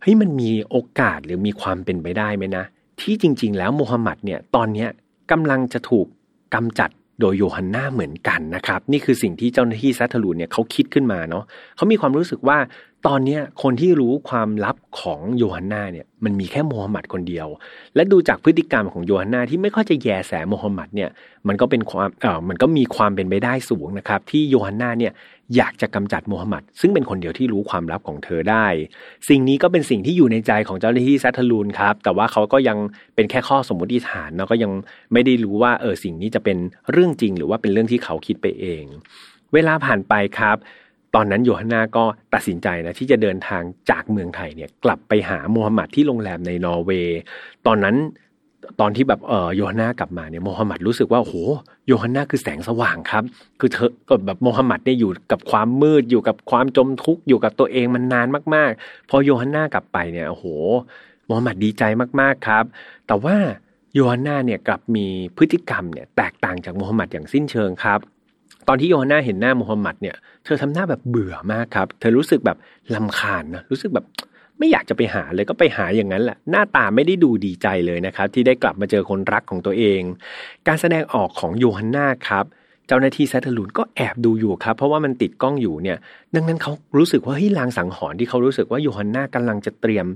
เฮ้ยมันมีโอกาสหรือมีความเป็นไปได้ไหมนะ ที่จริง ๆ แล้วโมฮัมหมัดเนี่ยตอนเนี้ย กำลังจะถูกกำจัดโดยโยฮันนาเหมือนกันนะครับ นี่คือสิ่งที่เจ้าหน้าที่ซัตทลูนเนี่ยเขาคิดขึ้นมาเนาะเขามีความรู้สึกว่าตอนนี้คนที่รู้ความลับของโยฮันนาเนี่ยมันมีแค่โมฮัมหมัดคนเดียว และดูจากพฤติกรรมของโยฮันนาที่ไม่ค่อยจะแยแสโมฮัมหมัดเนี่ยมันก็เป็นความเออมันก็มีความเป็นไปได้สูงนะครับ ที่โยฮันนาเนี่ย อยากจะกำจัดโมฮัมหมัดซึ่งเป็นคนเดียวที่รู้ความลับของเธอได้ สิ่งนี้ก็เป็นสิ่งที่อยู่ในใจของเจ้าหน้าที่ซัตทลูนครับ แต่ว่าเขาก็ยังเป็นแค่ข้อสมมติฐานแล้วก็ยังไม่ได้รู้ว่าเออสิ่งนี้จะเป็นเรื่องจริง หรือว่าเป็นเรื่องที่เขาคิดไปเอง เวลาผ่านไปครับตอนนั้นโยฮันนาก็ตัดสินใจนะที่จะเดินทางจากเมืองไทยเนี่ยกลับไปหาโมฮัมหมัดที่โรงแรมในนอร์เวย์ ตอนนั้น ตอนที่แบบเออโยฮันนากลับมาเนี่ยโมฮัมหมัดรู้สึกว่าโหโยฮันนาคือแสงสว่างครับ คือเธอก็แบบโมฮัมหมัดเนี่ยอยู่กับความมืดอยู่กับความจมทุกข์อยู่กับตัวเองมันนานมากๆ พอโยฮันนากลับไปเนี่ยโอ้โหโมฮัมหมัดดีใจมากๆครับ แต่ว่าโยฮันนาเนี่ยกลับมีพฤติกรรมเนี่ยแตกต่างจากโมฮัมหมัดอย่างสิ้นเชิงครับ ตอนที่โยฮันนาเห็นหน้าโมฮัมหมัดเนี่ยเธอทำหน้าแบบเบื่อมากครับ เธอรู้สึกแบบลำคาญนะรู้สึกแบบ ไม่อยากจะไปหาเลยก็ไปหาอย่างนั้นแหละหน้าตาไม่ได้ดูดีใจเลยนะครับ ที่ได้กลับมาเจอคนรักของตัวเอง การแสดงออกของโยฮันนาครับเจ้าหน้าที่แซตลูนก็แอบดูอยู่ครับ เพราะว่ามันติดกล้องอยู่เนี่ย ดังนั้นเขารู้สึกว่าเฮ้ยลางสังหรณ์ที่เขารู้สึกว่าโยฮันนากำลังจะเตรียม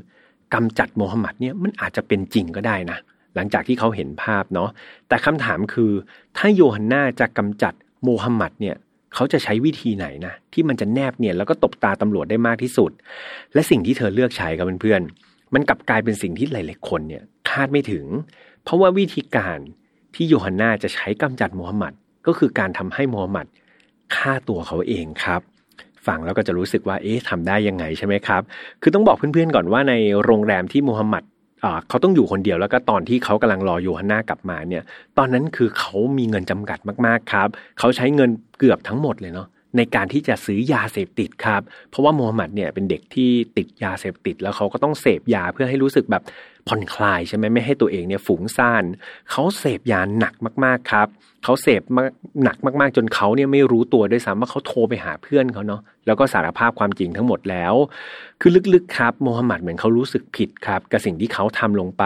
กำจัดโมฮัมหมัดเนี่ยมันอาจจะเป็นจริงก็ได้นะ หลังจากที่เขาเห็นภาพเนาะแต่คำถามคือ ถ้าโยฮันนาจะกำจัดโมฮัมหมัดเนี่ย เขาจะใช้วิธีไหนนะที่มันจะแนบเนียนแล้วก็ตบตาตำรวจได้มากที่สุด และสิ่งที่เธอเลือกใช้กับเพื่อนๆมันกลับกลายเป็นสิ่งที่หลายๆคนเนี่ยคาดไม่ถึง เพราะว่าวิธีการที่โยฮันนาจะใช้กำจัดมูฮัมหมัดก็คือการทำให้มูฮัมหมัดฆ่าตัวเขาเองครับฟังแล้วก็จะรู้สึกว่าเอ๊ะทำได้ยังไงใช่ไหมครับ คือต้องบอกเพื่อนๆก่อนว่าในโรงแรมที่มูฮัมหมัด เขาต้องอยู่คนเดียวแล้วก็ตอนที่เขากำลังรอโยฮันนากลับมาเนี่ย ตอนนั้นคือเขามีเงินจำกัดมากๆครับ เขาใช้เงินเกือบทั้งหมดเลยเนาะในการที่จะซื้อยาเสพติดครับ เพราะว่ามูฮัมหมัดเนี่ยเป็นเด็กที่ติดยาเสพติด แล้วเขาก็ต้องเสพยาเพื่อให้รู้สึกแบบ ผ่อนคลายใช่ไหมไม่ให้ตัวเองเนี่ยฝูงซ่านเขาเสพยาหนักมากๆครับเขาเสพมาหนักมากๆ จนเขาเนี่ยไม่รู้ตัวด้วยซ้ำว่าเขาโทรไปหาเพื่อนเขาเนาะแล้วก็สารภาพความจริงทั้งหมดแล้ว คือลึกๆครับโมฮัมหมัดเหมือนเขารู้สึกผิดครับกับสิ่งที่เขาทำลงไป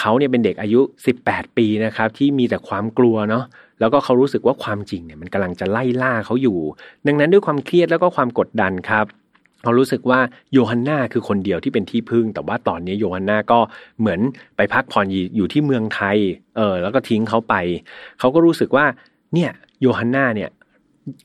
เขาเนี่ยเป็นเด็กอายุ 18 ปีนะครับที่มีแต่ความกลัวเนาะแล้วก็เขารู้สึกว่าความจริงเนี่ยมันกำลังจะไล่ล่าเขาอยู่ ดังนั้นด้วยความเครียดแล้วก็ความกดดันครับ เขารู้สึกว่าโยฮันนาคือคนเดียวที่เป็นที่พึ่ง แต่ว่าตอนนี้โยฮันนาก็เหมือนไปพักผ่อนอยู่ที่เมืองไทย เออ แล้วก็ทิ้งเขาไป เขาก็รู้สึกว่า เนี่ยโยฮันนาเนี่ย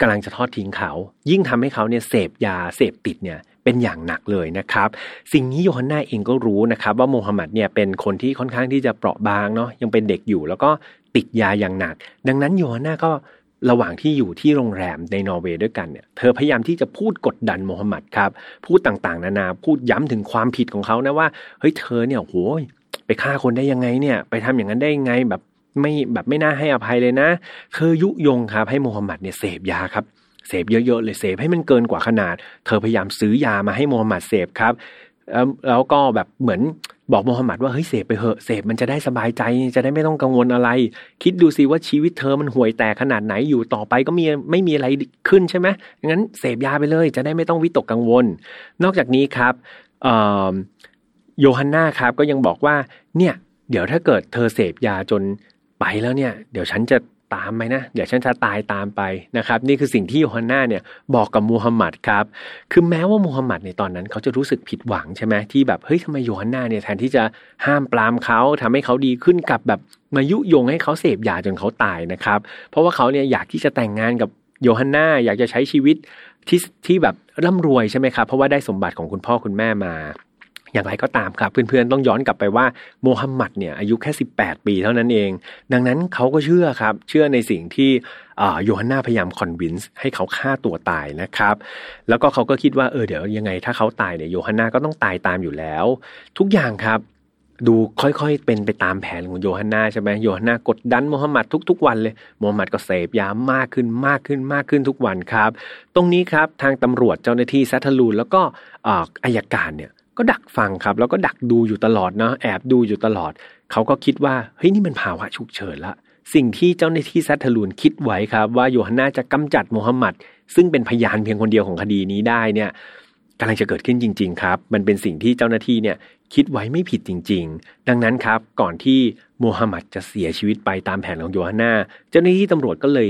กำลังจะทอดทิ้งเขา ยิ่งทำให้เขาเนี่ยเสพยาเสพติดเนี่ยเป็นอย่างหนักเลยนะครับ สิ่งนี้โยฮันนาเองก็รู้นะครับ ว่าโมฮัมหมัดเนี่ยเป็นคนที่ค่อนข้างที่จะเปราะบางเนาะยังเป็นเด็กอยู่ แล้วก็ติดยาอย่างหนัก ดังนั้นโยฮันนาก็ ระหว่างที่อยู่ที่โรงแรมในนอร์เวย์ด้วยกันเนี่ยเธอพยายามที่จะพูดกดดันโมฮัมหมัดครับ พูดต่างๆ นานาพูดย้ำถึงความผิดของเขานะว่าเฮ้ยเธอเนี่ยโหยไปฆ่าคนได้ยังไงเนี่ย ไปทำอย่างนั้นได้ยังไงแบบไม่แบบไม่น่าให้อภัยเลยนะ เธอยุยงครับให้โมฮัมหมัดเนี่ยเสพยาครับเสพเยอะๆเลยเสพให้มันเกินกว่าขนาด เธอพยายามซื้อยามาให้โมฮัมหมัดเสพครับแล้วก็แบบเหมือน บอกโมฮัมหมัดว่าเฮ้ยเสพไปเหอะเสพมันจะได้สบายใจจะได้ไม่ต้องกังวลอะไร คิดดูสิว่าชีวิตเธอมันห่วยแตกขนาดไหนอยู่ต่อไปก็มีไม่มีอะไรขึ้นใช่ไหมงั้นเสพยาไปเลย จะได้ไม่ต้องวิตกกังวล นอกจากนี้ครับโยฮันนาครับก็ยังบอกว่าเนี่ย เดี๋ยวถ้าเกิดเธอเสพยาจนไปแล้วเนี่ย เดี๋ยวฉันจะ ตามไปนะเดี๋ยวฉันจะตายตามไปนะครับ นี่คือสิ่งที่โยฮันนาเนี่ยบอกกับมูฮัมหมัดครับคือแม้ว่ามูฮัมหมัดในตอนนั้นเขาจะรู้สึกผิดหวังใช่ไหมที่แบบเฮ้ยทำไมโยฮันนาเนี่ยแทนที่จะห้ามปรามเขาทำให้เขาดีขึ้นกับแบบมายุยงให้เขาเสพยาจนเขาตายนะครับ เพราะว่าเขาเนี่ยอยากที่จะแต่งงานกับโยฮันนาอยากจะใช้ชีวิตที่ที่แบบร่ำรวยใช่ไหมครับเพราะว่าได้สมบัติของคุณพ่อคุณแม่มา อย่างไรก็ตามครับเพื่อนๆต้องย้อนกลับไปว่าโมฮัมหมัดเนี่ยอายุแค่ 18 ปีเท่านั้นเอง ดังนั้นเขาก็เชื่อครับเชื่อในสิ่งที่โยฮันนาพยายามคอนวินส์ให้เขาฆ่าตัวตายนะครับ แล้วก็เขาก็คิดว่าเออเดี๋ยวยังไงถ้าเขาตายเนี่ยโยฮันนาก็ต้องตายตามอยู่แล้ว ทุกอย่างครับดูค่อยๆ เป็นไปตามแผนของโยฮันนาใช่ไหมโยฮันนากดดันโมฮัมหมัดทุก ๆ วันเลยโมฮัมหมัดก็เสพยามากขึ้นมากขึ้นมากขึ้นทุกวันครับ ตรงนี้ครับทางตำรวจเจ้าหน้าที่ซัตลูนแล้วก็อายการเนี่ย ก็ดักฟังครับ แล้วก็ดักดูอยู่ตลอดเนาะแอบดูอยู่ตลอด เขาก็คิดว่าเฮ้ยนี่มันภาวะฉุกเฉินละสิ่งที่เจ้าหน้าที่ซัตทลูนคิดไว้ครับว่าโยฮันนาจะกำจัดโมฮัมหมัดซึ่งเป็นพยานเพียงคนเดียวของคดีนี้ได้เนี่ยกำลังจะเกิดขึ้นจริง ๆ ครับ มันเป็นสิ่งที่เจ้าหน้าที่เนี่ยคิดไว้ไม่ผิดจริง ๆ ดังนั้นครับ ก่อนที่โมฮัมหมัดจะเสียชีวิตไปตามแผนของโยฮันนาเจ้าหน้าที่ตำรวจก็เลย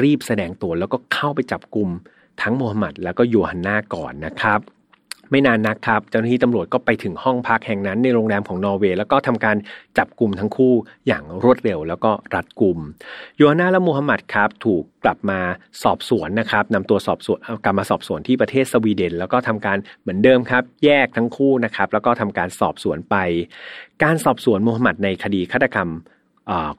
รีบแสดงตัวแล้วก็เข้าไปจับกลุ่มทั้งโมฮัมหมัดแล้วก็โยฮันนาก่อนนะครับ ไม่นานนักครับ เจ้าหน้าที่ตำรวจก็ไปถึงห้องพักแห่งนั้นในโรงแรมของนอร์เวย์แล้วก็ทำการจับกลุ่มทั้งคู่อย่างรวดเร็วแล้วก็รัดกลุ่มโยฮานาและมูฮัมหมัดครับถูกกลับมาสอบสวนนะครับนำตัวสอบสวนกลับมาสอบสวนที่ประเทศสวีเดน แล้วก็ทำการเหมือนเดิมครับ แยกทั้งคู่นะครับ แล้วก็ทำการสอบสวนไป การสอบสวนมูฮัมหมัดในคดีฆาตกรรม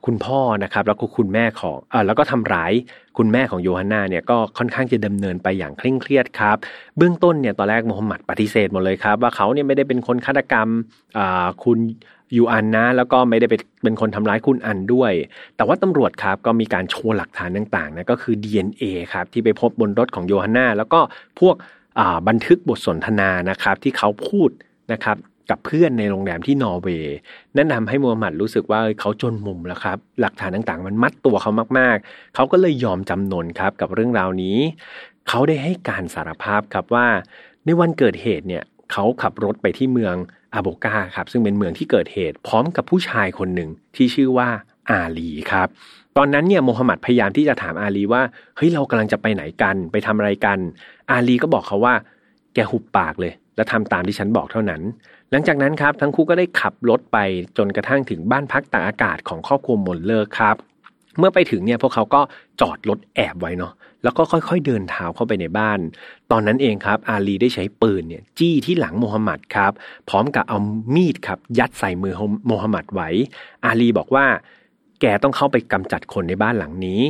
คุณพ่อนะครับแล้วก็คุณแม่ของอแล้วก็ทำร้ายคุณแม่ของโยฮันนาเนี่ยก็ค่อนข้างจะดำเนินไปอย่างเคร่งเครียดครับเบื้องต้นเนี่ยตอนแรกโมฮัมหมัดปฏิเสธหมดเลยครับว่าเขาเนี่ยไม่ได้เป็นคนฆาตกรรมคุณยูอันนะแล้วก็ไม่ได้เป็นคนทำร้ายคุณอันด้วย แต่ว่าตำรวจครับก็มีการโชว์หลักฐานต่างๆนะก็คือ DNA ครับที่ไปพบบนรถของโยฮันนาแล้วก็พวกบันทึกบทสนทนานะครับที่เขาพูดนะครับ กับเพื่อนในโรงแรมที่นอร์เวย์นั่นทาให้มูฮัมหมัดรู้สึกว่าเขาจนมุมแล้วครับ หลักฐานต่างๆ มันมัดตัวเขามากๆ เขาก็เลยยอมจำนนครับกับเรื่องราวนี้ เขาได้ให้การสารภาพครับว่า ในวันเกิดเหตุเนี่ยเขาขับรถไปที่เมืองอาโบกาครับซึ่งเป็นเมืองที่เกิดเหตุ พร้อมกับผู้ชายคนหนึ่งที่ชื่อว่าอาลีครับตอนนั้นเนี่ยโมฮัมหมัดพยายามที่จะถามอาลีว่าเฮ้ยเรากำลังจะไปไหนกันไปทำอะไรกัน อาลีก็บอกเขาว่า แกหุบปากเลย และทำตามที่ฉันบอกเท่านั้น ลังจากนั้นครับทั้งคู่ก็ได้ขับรถไปจนกระทั่งถึงบ้านพักตากอากาศของครอบครัวมนเลอร์ครับ เมื่อไปถึงเนี่ยพวกเขาก็จอดรถแอบไว้เนาะแล้วก็ค่อยๆเดินเท้าเข้าไปในบ้าน ตอนนั้นเองครับ อาลีได้ใช้ปืนเนี่ยจี้ที่หลังโมฮัมหมัดครับ พร้อมกับเอามีดครับ ยัดใส่มือโมฮัมหมัดไว้ อาลีบอกว่า แกต้องเข้าไปกำจัดคนในบ้านหลังนี้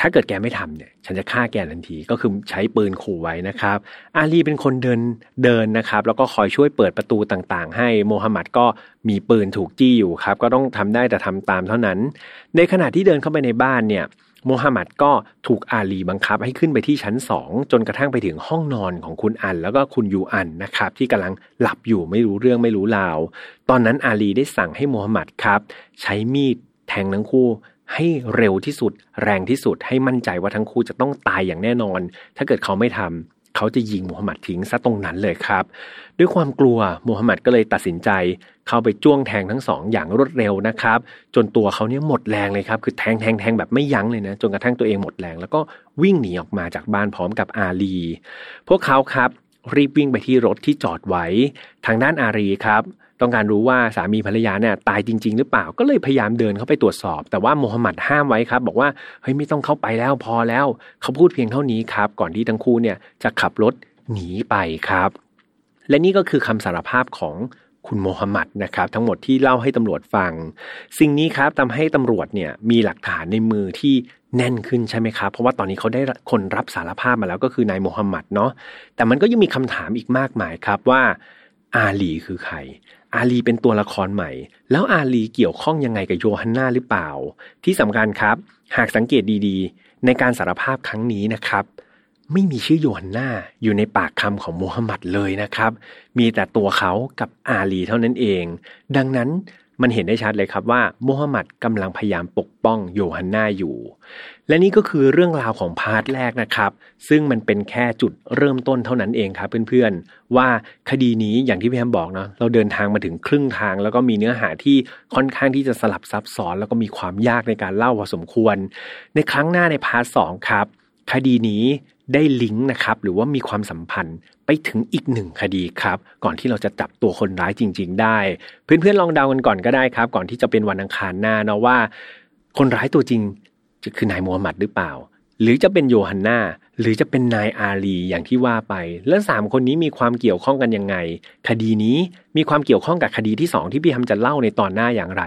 ถ้าเกิดแกไม่ทำเนี่ย ฉันจะฆ่าแกทันที ก็คือใช้ปืนขู่ไว้นะครับ อาลีเป็นคนเดินเดินนะครับ แล้วก็คอยช่วยเปิดประตูต่างๆ ให้โมฮัมหมัดก็มีปืนถูกจี้อยู่ครับ ก็ต้องทำได้แต่ทำตามเท่านั้น ในขณะที่เดินเข้าไปในบ้านเนี่ยโมฮัมหมัดก็ถูกอาลีบังคับให้ขึ้นไปที่ชั้นสองจนกระทั่งไปถึงห้องนอนของคุณอัน แล้วก็คุณยูอันนะครับที่กำลังหลับอยู่ไม่รู้เรื่องไม่รู้ราว ตอนนั้นอาลีได้สั่งให้โมฮัมหมัดครับ ใช้มีดแทงทั้งคู่ ให้เร็วที่สุด แรงที่สุดให้มั่นใจว่าทั้งคู่จะต้องตายอย่างแน่นอน ถ้าเกิดเขาไม่ทำเขาจะยิงมูฮัมหมัดทิ้งซะตรงนั้นเลยครับ ด้วยความกลัวมูฮัมหมัดก็เลยตัดสินใจ เข้าไปจ้วงแทงทั้งสองอย่างรวดเร็วนะครับ จนตัวเขาเนี่ยหมดแรงเลยครับคือแทงแทงแทงแบบไม่ยั้งเลยนะจนกระทั่งตัวเองหมดแรง แล้วก็วิ่งหนีออกมาจากบ้านพร้อมกับอาลี พวกเขาครับรีบวิ่งไปที่รถที่จอดไว้ ทางด้านอารีครับ ต้องการรู้ว่าสามีภรรยาเนี่ยตายจริง ๆ หรือเปล่าก็เลยพยายามเดินเข้าไปตรวจสอบ แต่ว่าโมฮัมหมัดห้ามไว้ครับ บอกว่าเฮ้ยไม่ต้องเข้าไปแล้วพอแล้ว เขาพูดเพียงเท่านี้ครับ ก่อนที่ทั้งคู่เนี่ยจะขับรถหนีไปครับ และนี่ก็คือคำสารภาพของคุณโมฮัมหมัดนะครับทั้งหมดที่เล่าให้ตำรวจฟัง สิ่งนี้ครับทำให้ตำรวจเนี่ยมีหลักฐานในมือที่แน่นขึ้นใช่ไหมครับเพราะว่าตอนนี้เขาได้คนรับสารภาพมาแล้วก็คือนายโมฮัมหมัดเนาะแต่มันก็ยังมีคำถามอีกมากมายครับว่าอาลีคือใคร อาลีเป็นตัวละครใหม่ แล้วอาลีเกี่ยวข้องยังไงกับโยฮันนาหรือเปล่า ที่สำคัญครับ หากสังเกตดีๆ ในการสารภาพครั้งนี้นะครับ ไม่มีชื่อโยฮันนาอยู่ในปากคำของโมฮัมหมัดเลยนะครับ มีแต่ตัวเขากับอาลีเท่านั้นเอง ดังนั้น มันเห็นได้ชัดเลยครับว่าโมฮัมหมัดกำลังพยายามปกป้องโยฮันนาอยู่ และนี่ก็คือเรื่องราวของ part แรกนะครับ ซึ่งมันเป็นแค่จุดเริ่มต้นเท่านั้นเองครับเพื่อนๆ ว่าคดีนี้อย่างที่พี่แฮมบอกเนาะเราเดินทางมาถึงครึ่งทาง แล้วก็มีเนื้อหาที่ค่อนข้างที่จะสลับซับซ้อน แล้วก็มีความยากในการเล่าพอสมควร ในครั้งหน้าใน part สองครับคดีนี้ได้ลิงก์นะครับหรือว่ามีความสัมพันธ์ ไปถึงอีกหนึ่งคดีครับ ก่อนที่เราจะจับตัวคนร้ายจริง ๆ ได้ เพื่อนๆลองเดากันก่อนก็ได้ครับ ก่อนที่จะเป็นวันอังคารหน้าเนาะว่า คนร้ายตัวจริงจะคือนายมูฮัมหมัดหรือเปล่า หรือจะเป็นโยฮันนาหรือจะเป็นนายอาลีอย่างที่ว่าไป แล้วสามคนนี้มีความเกี่ยวข้องกันยังไง คดีนี้มีความเกี่ยวข้องกับคดีที่สองที่พี่ทำจะเล่าในตอนหน้าอย่างไร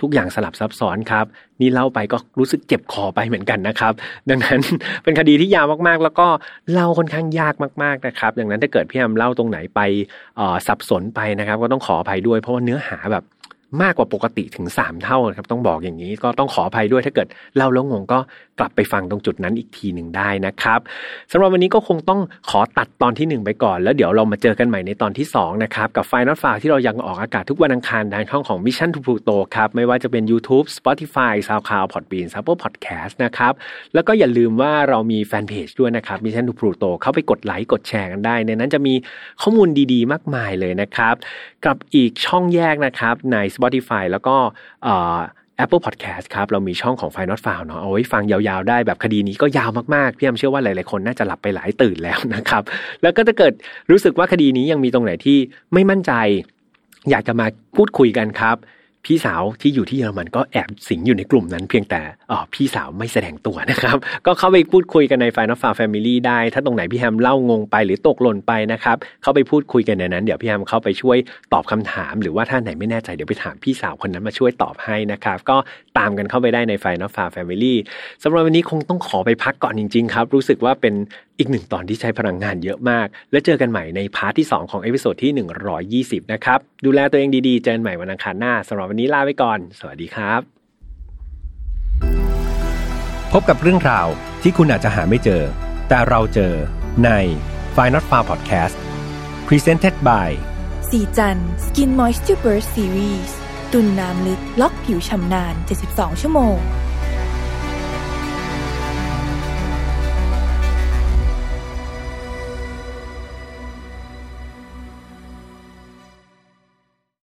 ทุกอย่างสลับซับซ้อนครับ นี่เล่าไปก็รู้สึกเจ็บคอไปเหมือนกันนะครับ ดังนั้นเป็นคดีที่ยาวมากๆ แล้วก็เล่าค่อนข้างยากมากๆนะครับ ดังนั้นถ้าเกิดพี่แอมเล่าตรงไหนไปสับสนไปนะครับ ก็ต้องขออภัยด้วยเพราะว่าเนื้อหาแบบ มากกว่าปกติถึง 3 เท่าครับ ต้องบอกอย่างนี้ก็ต้องขออภัยด้วยถ้าเกิดเล่าแล้วงงก็กลับไปฟังตรงจุดนั้นอีกทีหนึ่งได้นะครับสำหรับวันนี้ก็คงต้องขอตัดตอนที่ 1 ไปก่อน แล้วเดี๋ยวเรามาเจอกันใหม่ในตอนที่2นะครับกับไฟนอตฟาที่เรายังออกอากาศทุกวันอังคารทางช่องของ Mission to Pluto ครับไม่ว่าจะเป็น YouTube Spotify SoundCloud Podbean Apple Podcast นะครับแล้วก็อย่าลืมว่าเรามีแฟนเพจด้วยนะครับ Mission to Pluto เข้าไปกดไลค์กดแชร์กันได้ ในนั้นจะมีข้อมูลดีๆ มากมายเลยนะครับกับอีกช่องแยกนะครับใน Spotify แล้วก็ Apple Podcast ครับ เรามีช่องของ f i n a l f i l เนาะเอาไว้ฟังยาวๆได้แบบคดีนี้ก็ยาวมากๆ พี่แอมเชื่อว่าหลายๆคนน่าจะหลับไปหลายตื่นแล้วนะครับ แล้วก็ถ้าเกิดรู้สึกว่าคดีนี้ยังมีตรงไหนที่ไม่มั่นใจ อยากจะมาพูดคุยกันครับ พี่สาวที่อยู่ที่เยอรมันก็แอบสิงอยู่ในกลุ่มนั้นเพียงแต่อ๋อพี่สาวไม่แสดงตัวนะครับ ก็เข้าไปพูดคุยกันใน Final f a r Family ได้ ถ้าตรงไหนพี่แฮมเล่างงไปหรือตกหล่นไปนะครับ เข้าไปพูดคุยกันในนั้น เดี๋ยวพี่แฮมเข้าไปช่วยตอบคำถาม หรือว่าถ้าไหนไม่แน่ใจเดี๋ยวไปถามพี่สาวคนนั้นมาช่วยตอบให้นะครับ ก็ตามกันเข้าไปได้ใน Final f a r Family สำหรับวันนี้คงต้องขอไปพักก่อนจริง ๆ ครับ รู้สึกว่าเป็นอีกหนึ่งตอนที่ใช้พลังงานเยอะมาก แล้วเจอกันใหม่ใน part ที่ 2 ของ episode ที่120นะครับดูแลตัวเองดีๆเจอกันใหม่วันอังคารหน้าสำหรับวันนี้ลาไปก่อน สวัสดีครับ พบกับเรื่องราวที่คุณอาจจะหาไม่เจอ แต่เราเจอใน f i n a l f a r Podcast Presented by สีจัน Skin Moisture Burst Series ตุนน้ำลึกล็อกผิวชำนาน 72 ชั่วโมง